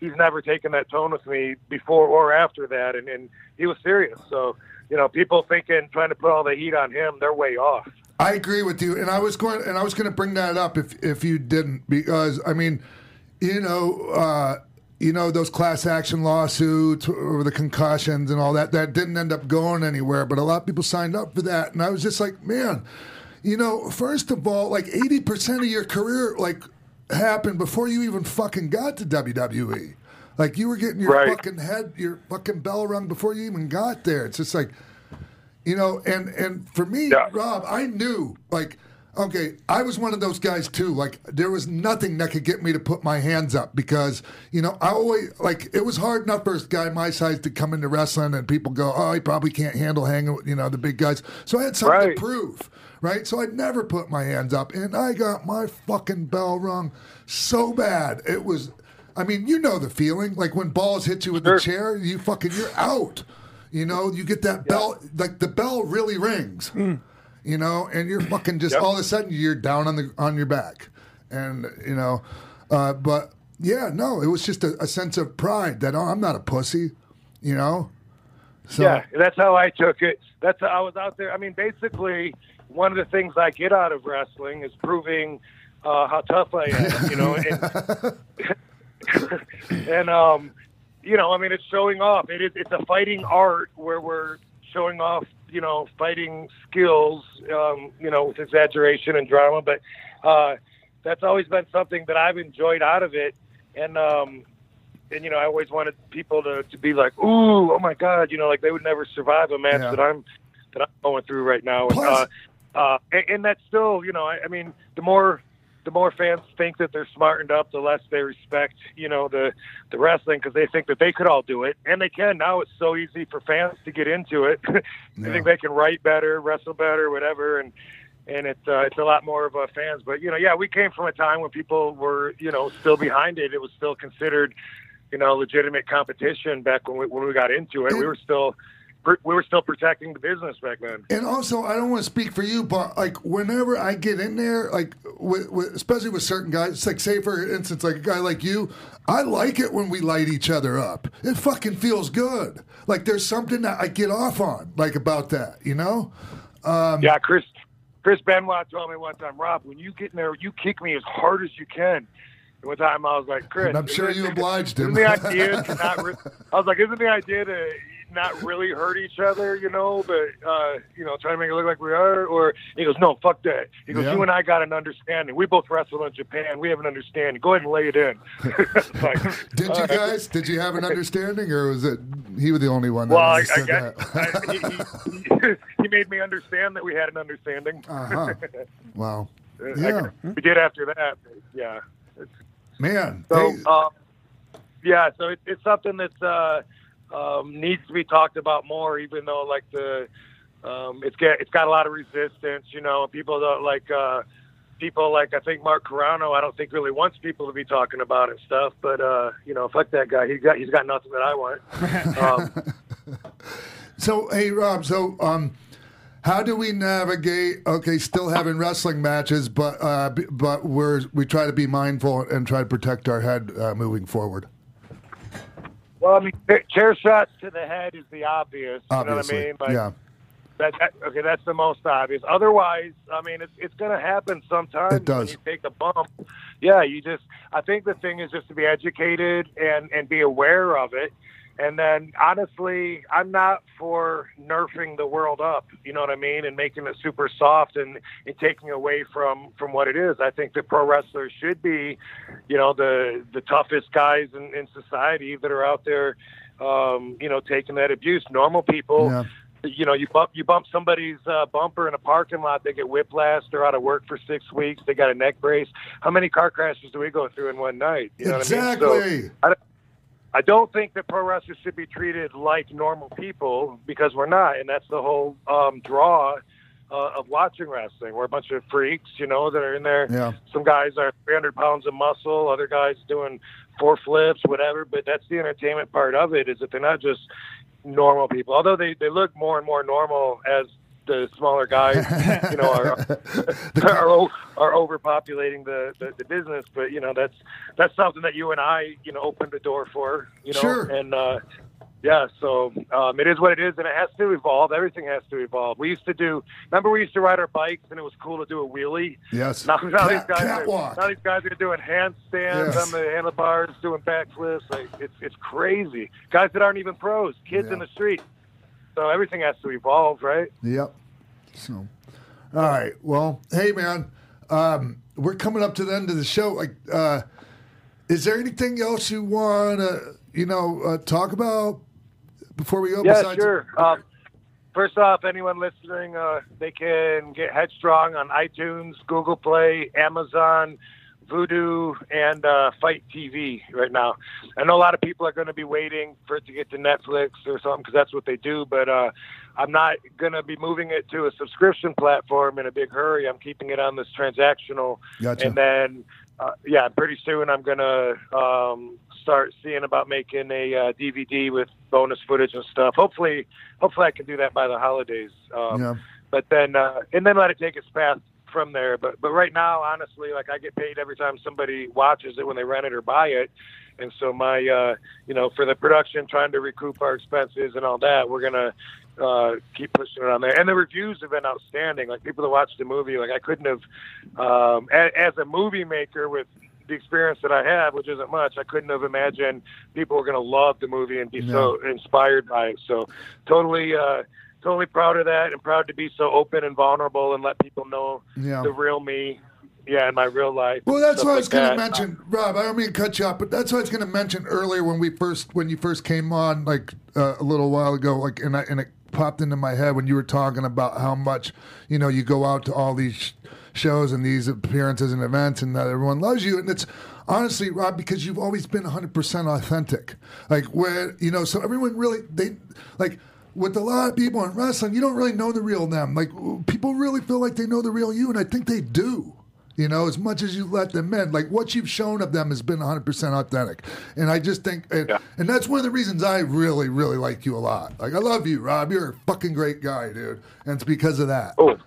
S6: he's never taken that tone with me before or after that. And, and he was serious. So, you know, people thinking, trying to put all the heat on him, they're way off.
S3: I agree with you, and I was going and I was going to bring that up if if you didn't because I mean, you know, uh, you know those class action lawsuits or the concussions and all that that didn't end up going anywhere, but a lot of people signed up for that, and I was just like, man, you know, first of all, like eighty percent of your career like happened before you even fucking got to WWE. Like you were getting your
S6: Right.
S3: fucking head, your fucking bell rung before you even got there. It's just like, you know, and and for me,
S6: Yeah.
S3: Rob, I knew like. Okay, I was one of those guys too. Like there was nothing that could get me to put my hands up because you know I always like it was hard enough for a guy my size to come into wrestling and people go, oh, he probably can't handle hanging with you know the big guys. So I had something
S6: Right.
S3: to prove, right? So I'd never put my hands up, and I got my fucking bell rung so bad it was. I mean, you know the feeling like when balls hit you with the chair, you fucking you're out. You know, you get that bell, like the bell really rings you know, and you're fucking just
S6: Yep.
S3: all of a sudden you're down on the on your back, and you know, uh, but yeah, no, it was just a, a sense of pride that oh, I'm not a pussy, you know. So
S6: Yeah, that's how I took it. That's how I was out there. I mean, basically, one of the things I get out of wrestling is proving uh, how tough I am. You know, and, and um, you know, I mean, it's showing off. It is. It's a fighting art where we're showing off. You know, fighting skills. Um, you know, with exaggeration and drama, but uh, that's always been something that I've enjoyed out of it. And um, and you know, I always wanted people to, to be like, "Ooh, oh my God!" You know, like they would never survive a match
S3: Yeah.
S6: that I'm that I'm going through right now. And, uh, uh, and, and that's still, you know, I, I mean, the more the more fans think that they're smartened up, the less they respect, you know, the the wrestling because they think that they could all do it, and they can. Now it's so easy for fans to get into it. they
S3: Yeah.
S6: think they can write better, wrestle better, whatever, and and it's uh, it's a lot more of a fans. But you know, yeah, we came from a time when people were you know still behind it. It was still considered you know legitimate competition back when we when we got into it. We were still we were still protecting the business back then.
S3: And also, I don't want to speak for you, but like whenever I get in there, like with, with, especially with certain guys, like say for instance, like a guy like you, I like it when we light each other up. It fucking feels good. Like there's something that I get off on, like about that, you know. Um,
S6: Yeah, Chris Chris Benoit told me one time, Rob, when you get in there, you kick me as hard as you can. And one time I was like, Chris,
S3: And I'm sure you obliged him.
S6: Isn't the idea to not? Re- I was like, isn't the idea to not really hurt each other, you know, but uh, you know, trying to make it look like we are? Or he goes, no, fuck that. He goes,
S3: Yeah.
S6: you and I got an understanding. We both wrestled in Japan. We have an understanding. Go ahead and lay it in. Like,
S3: Did you
S6: right.
S3: guys? Did you have an understanding, or was it he was the only one that
S6: Well, I, I guess
S3: that?
S6: I, he, he, he made me understand that we had an understanding.
S3: Uh-huh. Wow. Yeah,
S6: we did after that. Yeah.
S3: man.
S6: So,
S3: hey,
S6: um, yeah, so it, it's something that's uh, um, needs to be talked about more, even though like the um, it's get it's got a lot of resistance. You know, people don't like uh, people like I think Mark Carano. I don't think really wants people to be talking about it and stuff. But uh, you know, fuck that guy. He got he's got nothing that I want. Um,
S3: So hey Rob, so um how do we navigate okay, still having wrestling matches but uh but we're we try to be mindful and try to protect our head uh, moving forward.
S6: Well, I mean, chair shots to the head is the obvious. You know what I mean? Like,
S3: yeah.
S6: That, that okay, that's the most obvious. Otherwise, I mean, it's it's going to happen sometimes.
S3: It does.
S6: When you take a bump. Yeah, you just. I think the thing is just to be educated and and be aware of it. And then, honestly, I'm not for nerfing the world up. You know what I mean, and making it super soft and, and taking away from from what it is. I think that pro wrestlers should be, you know, the the toughest guys in, in society that are out there, um, you know, taking that abuse. Normal people
S3: Yeah.
S6: you know, you bump you bump somebody's uh, bumper in a parking lot, they get whiplash. They're out of work for six weeks. They got a neck brace. How many car crashes do we go through in one night? You know what I mean? So,
S3: exactly.
S6: I don't think that pro wrestlers should be treated like normal people because we're not, and that's the whole um, draw uh, of watching wrestling. We're a bunch of freaks, you know, that are in there.
S3: Yeah.
S6: Some guys are 300 pounds of muscle, other guys doing four flips, whatever. But that's the entertainment part of it. Is that they're not just normal people, although they they look more and more normal as the smaller guys, you know, are are, are overpopulating the, the, the business. But you know, that's that's something that you and I, you know, opened the door for. You know,
S3: Sure.
S6: and uh, yeah, so um, it is what it is, and it has to evolve. Everything has to evolve. We used to do. Remember, we used to ride our bikes, and it was cool to do a wheelie.
S3: Yes.
S6: Now, now these guys
S3: catwalk.
S6: are now these guys are doing handstands
S3: Yes.
S6: on the handlebars, doing backflips. Like it's it's crazy. Guys that aren't even pros, kids
S3: Yeah.
S6: in the street. So everything has to evolve, right?
S3: Yep. So, all right. Well, hey, man, um, we're coming up to the end of the show. Like, uh, is there anything else you want to, you know, uh, talk about before we go?
S6: Yeah,
S3: besides-
S6: sure. Um, first off, anyone listening, uh, they can get Headstrong on iTunes, Google Play, Amazon, Vudu, and uh, Fight TV right now. I know a lot of people are going to be waiting for it to get to Netflix or something because that's what they do, but uh, I'm not going to be moving it to a subscription platform in a big hurry. I'm keeping it on this transactional.
S3: Gotcha.
S6: And then, uh, yeah, pretty soon I'm going to um, start seeing about making a uh, DVD with bonus footage and stuff. Hopefully, hopefully I can do that by the holidays. Um,
S3: Yeah.
S6: But then, uh, and then let it take its path from there. But but right now, honestly, like I get paid every time somebody watches it when they rent it or buy it. And so my, uh, you know, for the production, trying to recoup our expenses and all that, we're gonna uh, keep pushing it on there. And the reviews have been outstanding. Like people that watch the movie, like I couldn't have, um, a, as a movie maker with the experience that I have, which isn't much, I couldn't have imagined people were gonna love the movie and be so inspired by it. So totally. Uh, Totally proud of that, and proud to be so open and vulnerable, and let people know
S3: Yeah.
S6: the real me, yeah, in my real life.
S3: Well, that's what I was
S6: like
S3: going to mention, Rob. I don't mean to cut you off, but that's what I was going to mention earlier when we first when you first came on, like uh, a little while ago, like and I, and it popped into my head when you were talking about how much you know you go out to all these sh- shows and these appearances and events, and that everyone loves you, and it's. Honestly, Rob, because you've always been 100% authentic. Like, where, you know, so everyone really, they, like, with a lot of people in wrestling, you don't really know the real them. Like, people really feel like they know the real you, and I think they do you know, as much as you let them in. Like what you've shown of them has been 100% authentic. And I just think, and,
S6: Yeah.
S3: and that's one of the reasons I really, really like you a lot. Like, I love you, Rob. You're a fucking great guy, dude. And it's because of that.
S6: Oh,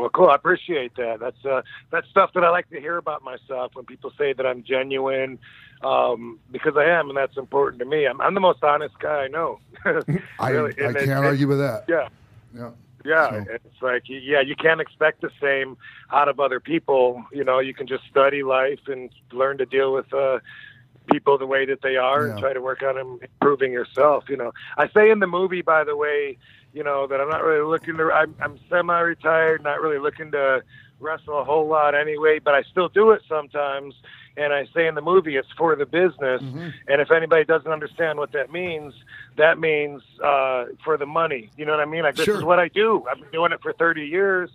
S6: well, cool. I appreciate that. That's uh, that's stuff that I like to hear about myself when people say that I'm genuine, um, because I am, and that's important to me. I'm, I'm the most honest guy I know.
S3: I,
S6: Really,
S3: I
S6: it-
S3: can't
S6: it-
S3: argue with that.
S6: Yeah.
S3: Yeah.
S6: Yeah,
S3: So-
S6: it's like yeah, you can't expect the same out of other people. You know, you can just study life and learn to deal with uh, people the way that they are and try to work on improving yourself. You know, I say in the movie, by the way, you know that I'm not really looking to. I'm, I'm semi-retired, not really looking to wrestle a whole lot anyway, but I still do it sometimes. And I say in the movie, it's for the business. And if anybody doesn't understand what that means, that means uh, for the money. You know what I mean? Like this
S3: Sure.
S6: is what I do. I've been doing it for 30 years,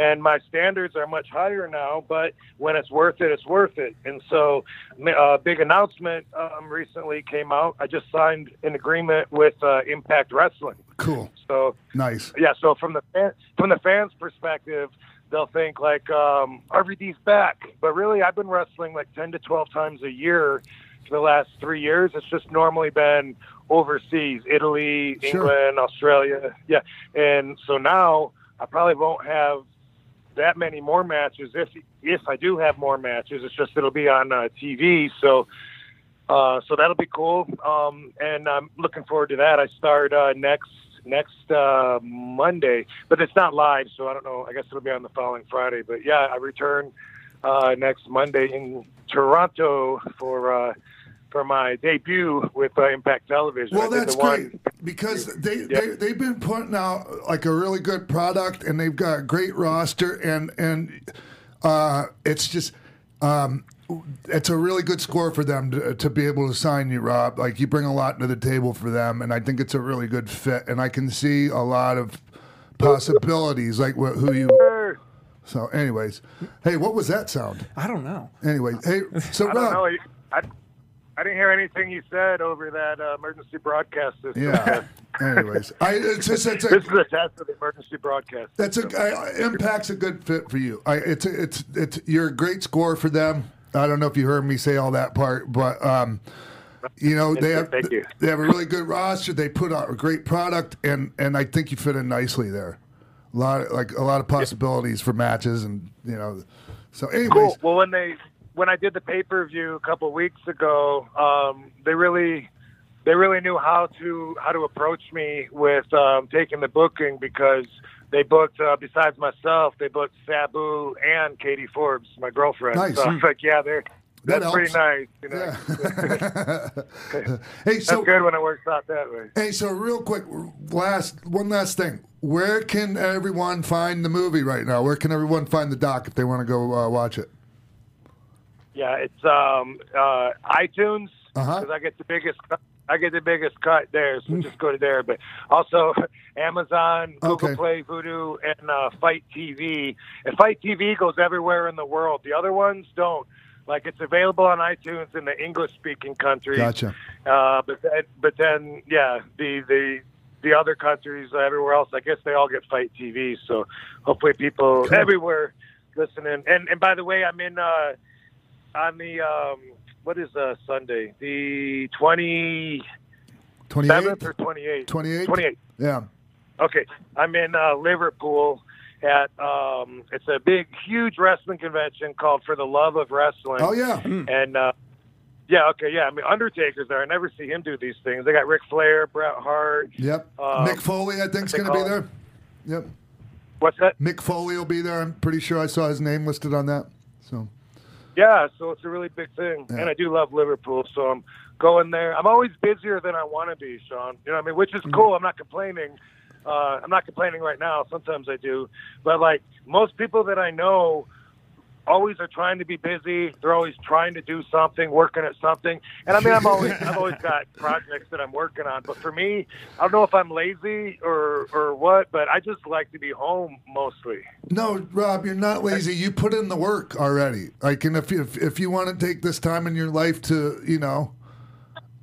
S6: and my standards are much higher now. But when it's worth it, it's worth it. And so, a uh, big announcement um, recently came out. I just signed an agreement with uh, Impact Wrestling.
S3: Cool.
S6: So
S3: Nice.
S6: yeah, so from the fan, from the fans' perspective, they'll think like um, RVD's back, but really, I've been wrestling like ten to twelve times a year for the last three years. It's just normally been overseas, Italy,
S3: Sure.
S6: England, Australia, yeah, and so now I probably won't have that many more matches. If if I do have more matches, it's just it'll be on uh, TV. So. Uh, so that'll be cool, um, and I'm looking forward to that. I start uh, next next uh, Monday, but it's not live, so I don't know. I guess it'll be on the following Friday. But yeah, I return uh, next Monday in Toronto for uh, for my debut with uh, Impact Television.
S3: Well, that's
S6: the one-
S3: great because they,
S6: Yeah.
S3: they they've been putting out like a really good product and they've got a great roster and and uh, it's just um, it's a really good score for them to, to be able to sign you, Rob. Like you bring a lot to the table for them, and I think it's a really good fit. And I can see a lot of possibilities, like wh- who you. So, anyways, hey, what was that sound?
S4: I don't know.
S3: Anyway, hey, so
S6: I don't
S3: Rob,
S6: know. I, I didn't hear anything you said over that uh, emergency broadcast system.
S3: yeah. Anyways, I it's just it's a,
S6: This is a test of the emergency broadcast.
S3: That's a. I, Impact's a good fit for you. I, it's a, it's it's you're a great score for them. I don't know if you heard me say all that part, but um, you know they have
S6: you.
S3: they have a really good roster. They put out a great product, and and I think you fit in nicely there. A lot like a lot of possibilities for matches, and you know. So, anyways,
S6: Cool. Well, when they when I did the pay per view a couple weeks ago, um, they really they really knew how to how to approach me with um, taking the booking because they booked uh, besides myself they booked Sabu and Katie Forbes, my girlfriend.
S3: Nice.
S6: So I was like, yeah, they're
S3: That
S6: that's pretty nice. You know,
S3: yeah. hey,
S6: that's
S3: so
S6: good when it works out that way.
S3: Hey, so real quick, last one last thing. Where can everyone find the movie right now? Where can everyone find the doc if they want to go uh, watch it?
S6: Yeah, it's um, uh, iTunes
S3: Uh-huh.
S6: because I get the biggest. cut- I get the biggest cut there, so just go to there. But also Amazon, Google
S3: Okay.
S6: Play, Vudu, and uh, Fight TV. And Fight TV goes everywhere in the world. The other ones don't. Like it's available on iTunes in the English-speaking countries.
S3: Gotcha.
S6: Uh, but then, but then, yeah, the the the other countries, everywhere else, I guess they all get Fight TV. So hopefully, people
S3: Cool.
S6: everywhere listening. And and by the way, I'm in uh, on the um, what is uh, Sunday? The twenty
S3: Twenty
S6: seventh or twenty eighth?
S3: 28th?
S6: Twenty eighth.
S3: Yeah.
S6: Okay, I'm in uh, Liverpool at um, it's a big, huge wrestling convention called For the Love of Wrestling.
S3: Oh yeah.
S6: And uh, yeah, okay, yeah. I mean, Undertaker's there. I never see him do these things. They got Ric Flair, Bret Hart.
S3: Yep.
S6: Um,
S3: Mick Foley, I think, is going to be there. Yep.
S6: What's that?
S3: Mick Foley will be there. I'm pretty sure I saw his name listed on that. So
S6: Yeah, so it's a really big thing,
S3: Yeah.
S6: and I do love Liverpool, so I'm going there. I'm always busier than I want to be, Sean. You know what I mean? Which
S3: Mm-hmm.
S6: is cool. I'm not complaining. Uh, I'm not complaining right now. Sometimes I do, but like most people that I know, always are trying to be busy. They're always trying to do something, working at something. And I mean, I'm always I've always got projects that I'm working on. But for me, I don't know if I'm lazy or or what, but I just like to be home mostly.
S3: no, Rob, you're not lazy. You put in the work already. Like, and if you, if, if you want to take this time in your life to, you know,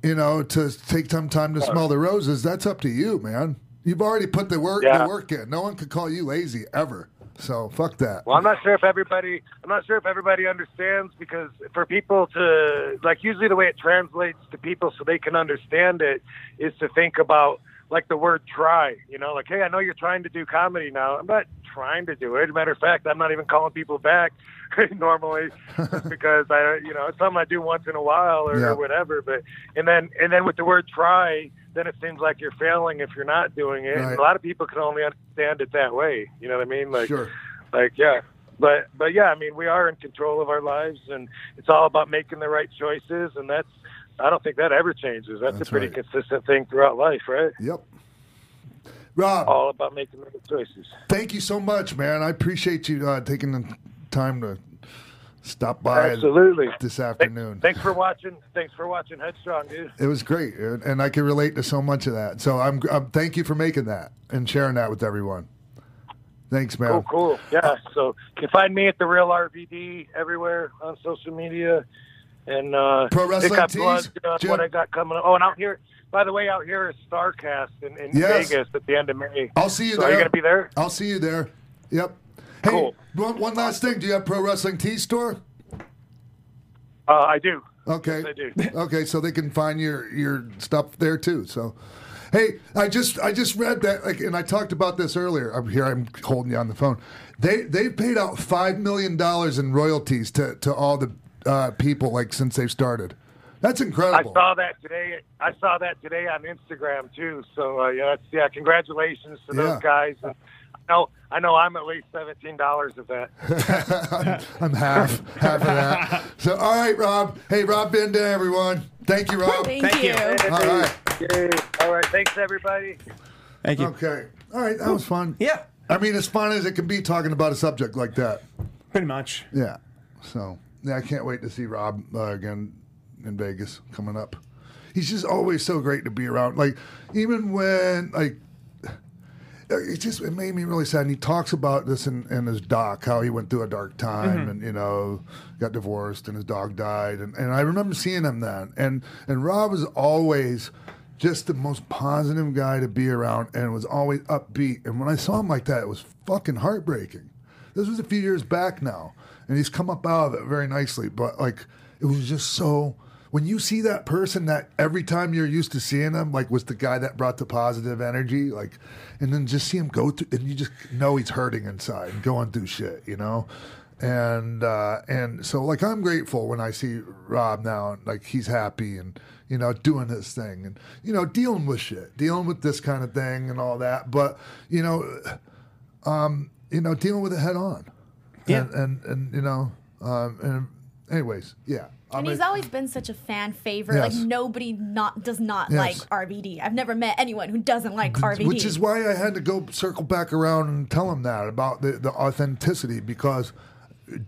S3: you know, to take some time to smell the roses, that's up to you, man. You've already put the work
S6: Yeah.
S3: the work in. No one could call you lazy ever. So fuck that.
S6: Well, I'm not sure if everybody I'm not sure if everybody understands because for people to like usually the way it translates to people so they can understand it is to think about like the word try, you know, like hey, I know you're trying to do comedy now. I'm not trying to do it. Matter of fact, I'm not even calling people back normally because I you know, it's something I do once in a while or,
S3: Yeah.
S6: or whatever, but and then and then with the word try, then it seems like you're failing if you're not doing it.
S3: Right.
S6: A lot of people can only understand it that way. You know what I mean? Like
S3: Sure.
S6: like yeah but but yeah i mean we are in control of our lives and it's all about making the right choices and that's i don't think that ever changes that's,
S3: That's
S6: a pretty
S3: right.
S6: consistent thing throughout life right
S3: Yep. Rob,
S6: all about making the right choices
S3: thank you so much, man. I appreciate you uh, taking the time to stop by
S6: absolutely
S3: this afternoon.
S6: thanks for watching thanks for watching headstrong dude
S3: It was great, and I can relate to so much of that. So I'm, I'm thank you for making that and sharing that with everyone. Thanks, man.
S6: cool cool yeah so you can find me at the real rvd everywhere on social media and uh
S3: Pro Wrestling Tees,
S6: on
S3: Jim?
S6: what i got coming up oh and out here by the way out here is Starrcast in, in
S3: Yes.
S6: vegas at the end of may
S3: I'll see you
S6: so
S3: there.
S6: are you gonna be there
S3: I'll see you there. Yep. Hey,
S6: Cool.
S3: one, one last thing. Do you have Pro Wrestling Tees Store?
S6: uh, i do
S3: Okay.
S6: Yes, I do.
S3: Okay, so they can find your your stuff there too. So, hey, I just I just read that, like, and I talked about this earlier. I'm here. I'm holding you on the phone. They they've paid out five million dollars in royalties to to all the uh, people like since they've started. That's incredible.
S6: I saw that today. I saw that today on Instagram too. So uh, yeah, that's, yeah, congratulations to
S3: Yeah.
S6: those guys. And know, I know, I'm at least seventeen dollars of that.
S3: I'm, I'm half half of that. So all right, Rob. Hey, Rob Van Dam, everyone. Thank you, Rob.
S5: Thank,
S4: Thank
S5: you.
S4: you.
S3: All right.
S6: Yay. All right, thanks everybody.
S4: Thank you.
S3: Okay. All right. That was fun.
S4: Yeah,
S3: I mean, as fun as it can be talking about a subject like that.
S4: pretty much.
S3: Yeah. So yeah, I can't wait to see Rob uh, again in Vegas coming up. He's just always so great to be around. Like even when like it just it made me really sad. And he talks about this in, in his doc, how he went through a dark time mm-hmm. and you know got divorced and his dog died. And, and I remember seeing him then. And and Rob was always just the most positive guy to be around and was always upbeat. And when I saw him like that, it was fucking heartbreaking. This was a few years back now, and he's come up out of it very nicely. But like, it was just so. When you see that person that every time you're used to seeing them, like was the guy that brought the positive energy, like, and then just see him go through, and you just know he's hurting inside and going through shit, you know, and uh, and so like I'm grateful when I see Rob now, and like he's happy and you know doing his thing and you know dealing with shit, dealing with this kind of thing and all that, but you know um, you know, dealing with it head on.
S4: Yeah.
S3: And, and, and you know, um, and anyways, yeah.
S5: And he's always been such a fan favorite. Like nobody not does not
S3: Yes.
S5: like RVD. I've never met anyone who doesn't like RVD.
S3: which is why I had to go circle back around and tell him that about the, the authenticity because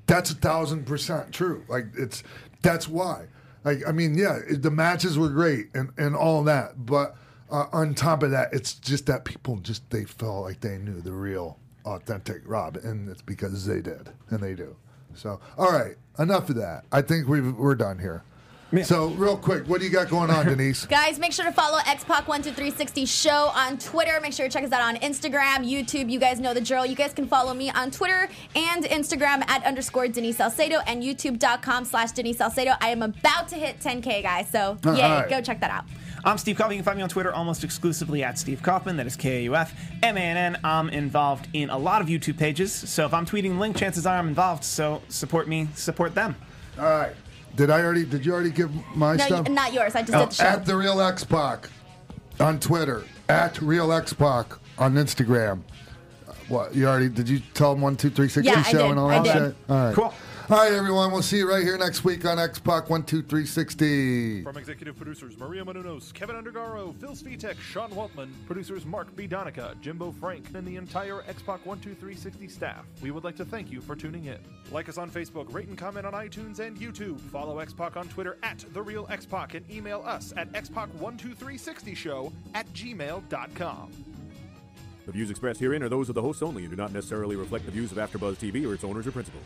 S3: that's a thousand percent true. Like it's that's why. Like I mean, yeah, it, the matches were great and and all that, but uh, on top of that, it's just that people just they felt like they knew the real authentic Rob, and it's because they did and they do. So all right, enough of that. I think we've, we're done here. So real quick, what do you got going on, Denise?
S5: Guys, make sure to follow xpac12360 show on Twitter. Make sure to check us out on Instagram, YouTube. You guys know the drill. You guys can follow me on Twitter and Instagram at underscore Denise Salcedo and youtube.com slash Denise Salcedo. I am about to hit 10K, guys. So, yay,
S3: right.
S5: go check that out.
S4: I'm Steve Kaufmann. You can find me on Twitter almost exclusively at Steve Kaufmann. That is K A U F M A N N. I'm involved in a lot of YouTube pages. So if I'm tweeting the link, chances are I'm involved. So support me, support them.
S3: All right. Did I already? Did you already give my
S5: No,
S3: stuff?
S5: y- not yours. I just
S3: Oh,
S5: did the oh, show.
S3: at the real X Pac on Twitter, at real X Pac on Instagram. What you already? Did you tell them one two three six
S5: Yeah,
S3: show
S5: did.
S3: and all
S5: I
S3: that
S5: did.
S3: shit? All right,
S4: Cool.
S3: All right, everyone. We'll see you right here next week on X Pac one two three sixty.
S7: From executive producers Maria Menounos, Kevin Undergaro, Phil Svitek, Sean Waltman, producers Mark B. Donica, Jimbo Frank, and the entire Xpac 12360 staff, we would like to thank you for tuning in. Like us on Facebook, rate and comment on iTunes and YouTube. Follow Xpac on Twitter at The Real Xpac and email us at xpac12360show at gmail.com.
S8: The views expressed herein are those of the hosts only and do not necessarily reflect the views of AfterBuzz TV or its owners or principals.